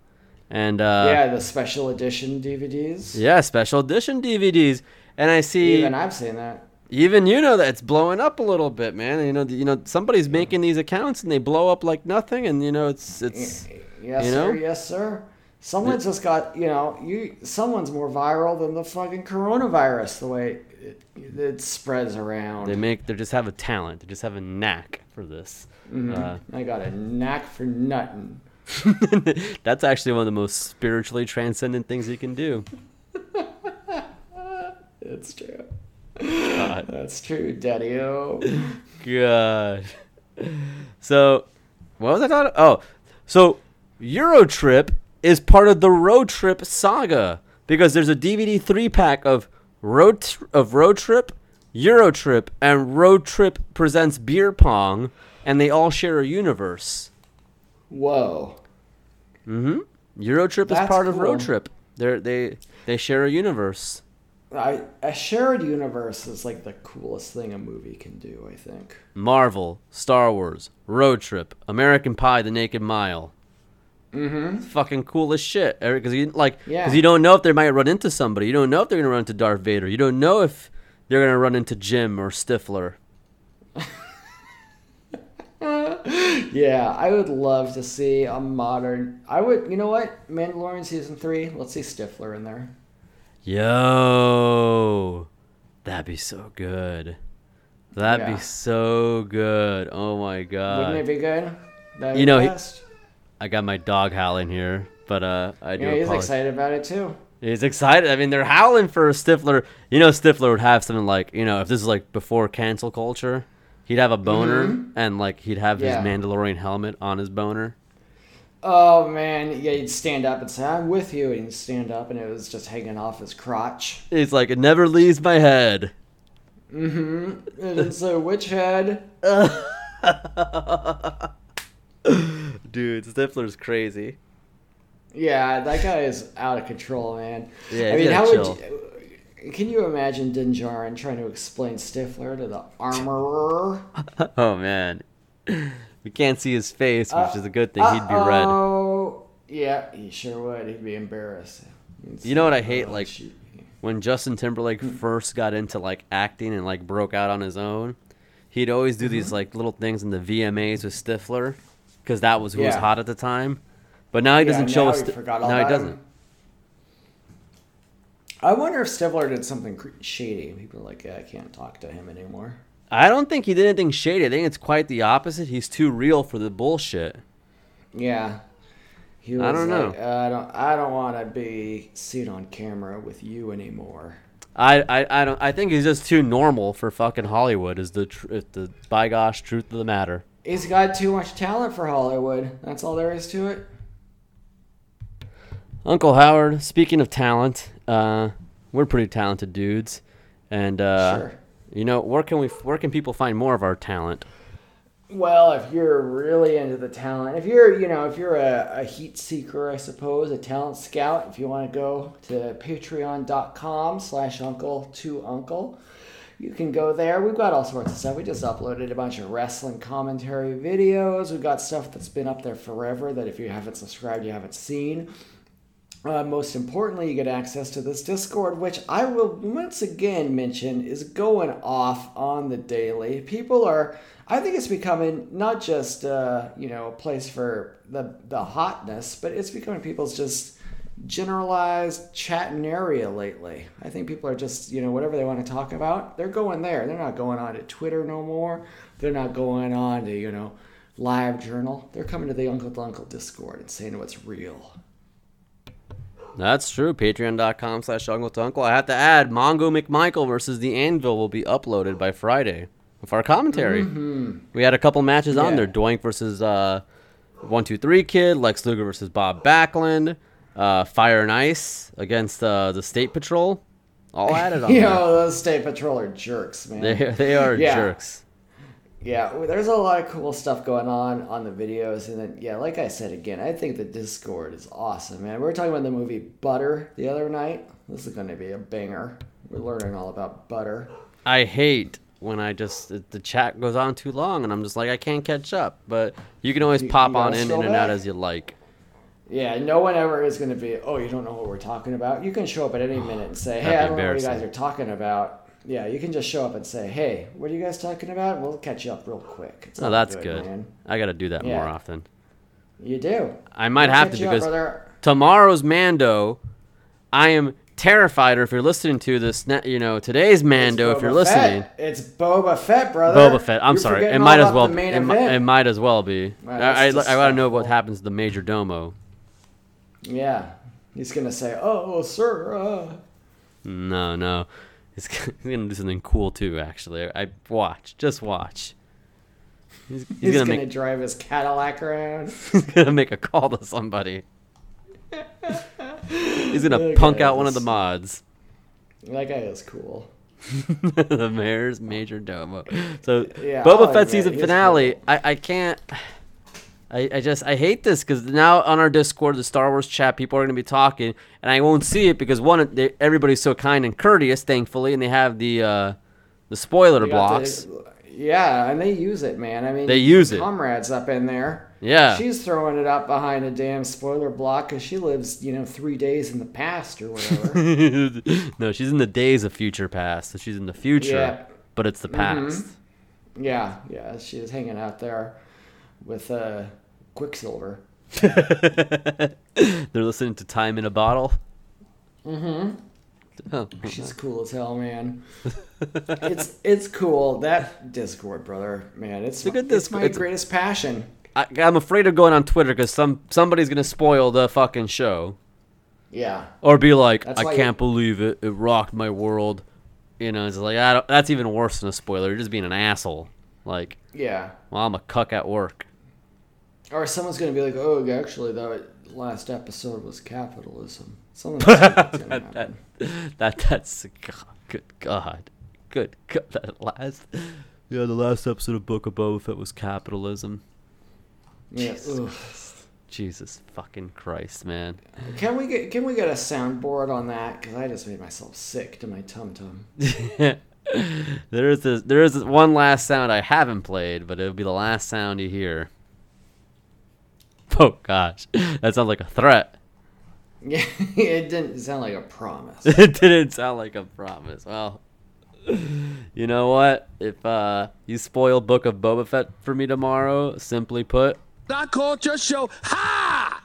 and uh, yeah, the special edition DVDs. yeah, special edition DVDs. And I see Even I've seen that. even you know that it's blowing up a little bit, man. You know, you know somebody's making these accounts and they blow up like nothing, and you know it's it's Yes, You sir. know? Yes, sir. Someone's just got you know you. Someone's more viral than the fucking coronavirus. The way it, it spreads around. they make they just have a talent, they just have a knack for this. I got a knack for nutting. That's actually one of the most spiritually transcendent things you can do. It's true. God. That's true, Daddy O. God. So, what was I talking? Oh, so Eurotrip is part of the Road Trip saga because there's a DVD three pack of Road of Road Trip, Eurotrip, and Road Trip presents Beer Pong, and they all share a universe. Whoa. Eurotrip is That's part of Road. Trip. They're, they they share a universe. I, a shared universe is like the coolest thing a movie can do, I think. Marvel, Star Wars, Road Trip, American Pie, The Naked Mile. Mm-hmm. Fucking cool as shit, Because you like, Yeah. you don't know if they might run into somebody. You don't know if they're gonna run into Darth Vader. You don't know if they're gonna run into Jim or Stifler. Yeah, I would love to see a modern. I would, you know what? Mandalorian season three. Let's see Stifler in there. Yo, that'd be so good. That'd Yeah. be so good. Oh my god. Wouldn't it be good? That'd You be know, he- I got my dog howling here, but uh, I do Yeah, he's apologize. excited about it too. He's excited. I mean, they're howling for Stifler. You know, Stifler would have something like, you know, if this is like before cancel culture, he'd have a boner and like he'd have Mm-hmm. Yeah. his Mandalorian helmet on his boner. Oh man, yeah, he'd stand up and say, "I'm with you," and he'd stand up, and it was just hanging off his crotch. He's like it never leaves my head. Mm-hmm. And so, which head? Dude, Stifler's crazy. Yeah, that guy is out of control, man. Yeah, I mean, how chill. would you, can you imagine Din Djarin trying to explain Stifler to the armorer? Oh man, we can't see his face, which is a good thing. He'd be red. Oh, yeah, he sure would. He'd be embarrassed. He'd You know what I hate? "Oh, Like shoot." when Justin Timberlake first got into like acting and like broke out on his own, he'd always do Mm-hmm. these like little things in the VMAs with Stifler, because that was who was hot at the time. But now he Yeah, doesn't show now us. he Sti- forgot all no, he doesn't. him. I wonder if Stifler did something shady. People are like, yeah, I can't talk to him anymore. I don't think he did anything shady. I think it's quite the opposite. He's too real for the bullshit. Yeah. He was I don't know. like, I don't, I don't want to be seen on camera with you anymore. I, I, I don't. I think he's just too normal for fucking Hollywood. Is the tr- is the by gosh truth of the matter? He's got too much talent for Hollywood. That's all there is to it. Uncle Howard. Speaking of talent, uh, we're pretty talented dudes, and uh, Sure. you know where can we where can people find more of our talent? Well, if you're really into the talent, if you're, you know, if you're a, a heat seeker, I suppose, a talent scout, if you want to go to patreon.com slash uncle to uncle, you can go there. We've got all sorts of stuff. We just uploaded a bunch of wrestling commentary videos. We've got stuff that's been up there forever that if you haven't subscribed, you haven't seen. Uh, most importantly, you get access to this Discord, which I will once again mention is going off on the daily. People are, I think it's becoming not just uh, you know a place for the the hotness, but it's becoming people's just generalized chatting area lately. I think people are just you know whatever they want to talk about, they're going there. They're not going on to Twitter no more. They're not going on to you know live journal. They're coming to the Uncle to Uncle Discord and saying what's real. That's true. Patreon.com slash Uncle to Uncle. I have to add, Mongo McMichael versus the Anvil will be uploaded by Friday with our commentary. We had a couple matches on there. Doink versus uh, 123 Kid, Lex Luger versus Bob Backlund, uh, Fire and Ice against uh, the State Patrol. All added on You there. know, those State Patrol are jerks, man. They, they are Yeah. jerks. Yeah, there's a lot of cool stuff going on on the videos, and then yeah, like I said again, I think the Discord is awesome, man. We were talking about the movie Butter the other night. This is going to be a banger. We're learning all about butter. I hate when I just the chat goes on too long and I'm just like I can't catch up. But you can always You- pop you on in, in and out as you like. Yeah, no one ever is going to be. Oh, you don't know what we're talking about. You can show up at any minute and say, "Hey, I don't know what you guys are talking about." Yeah, you can just show up and say, "Hey, what are you guys talking about?" We'll catch you up real quick. It's Oh, that's good. man. I got to do that more often. You do. I might We'll have to you up, because tomorrow's Mando, I am terrified, or if you're listening to this, you know, today's Mando, if you're listening, Fett. It's Boba Fett, brother. Boba Fett. I'm You're sorry, it might as well. main It, mi- it might as well be. I, I, I want to know what happens to the Major Domo. Yeah, he's gonna say, "Oh, sir." Uh. No, no, he's, gonna do something cool too. Actually, I watch, just watch. He's, he's, He's, gonna, gonna, make drive his Cadillac around. he's gonna make a call to somebody. he's gonna That punk out one of the mods. that guy is cool. the mayor's major domo. So Yeah, Boba oh, Fett season finale. cool. I, I can't. I, I just I hate this because now on our Discord, the Star Wars chat, people are going to be talking, and I won't see it because one, they, everybody's so kind and courteous, thankfully, and they have the uh, the spoiler They got the- blocks. yeah, and they use it, man. I mean, They use it. Comrades up in there. Yeah. She's throwing it up behind a damn spoiler block because she lives, you know, three days in the past or whatever. no, she's in the days of future past, so she's in the future, Yeah. Mm-hmm. but it's the past. yeah, yeah, she's hanging out there with uh, Quicksilver. They're listening to Time in a Bottle. Mm-hmm. Oh, She's cool as hell, man. it's it's cool that Discord, brother, man. It's, a good it's Discord. my It's- greatest passion. I, I'm afraid of going on Twitter because some somebody's gonna spoil the fucking show. Yeah, or be like, That's I can't you- believe it. It rocked my world. You know, it's like I don't, that's even worse than a spoiler. You're just being an asshole. Like, yeah. well, I'm a cuck at work. Or someone's gonna be like, "Oh, actually, that last episode was capitalism." Something gonna That, that that's God, good God, good God. That last, yeah, the last episode of Book of Boba Fett was capitalism. Yeah, ugh. Jesus fucking Christ, man. Can we get can we get a soundboard on that? Because I just made myself sick to my tum tum. there is this, there is this one last sound I haven't played, but it'll be the last sound you hear. Oh gosh, that sounds like a threat. Yeah, it didn't sound like a promise. it didn't sound like a promise. Well, you know what? If uh, you spoil Book of Boba Fett for me tomorrow, simply put, Not culture show. Ha!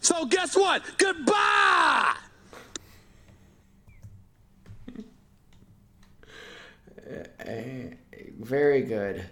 So guess what? Goodbye! Very good.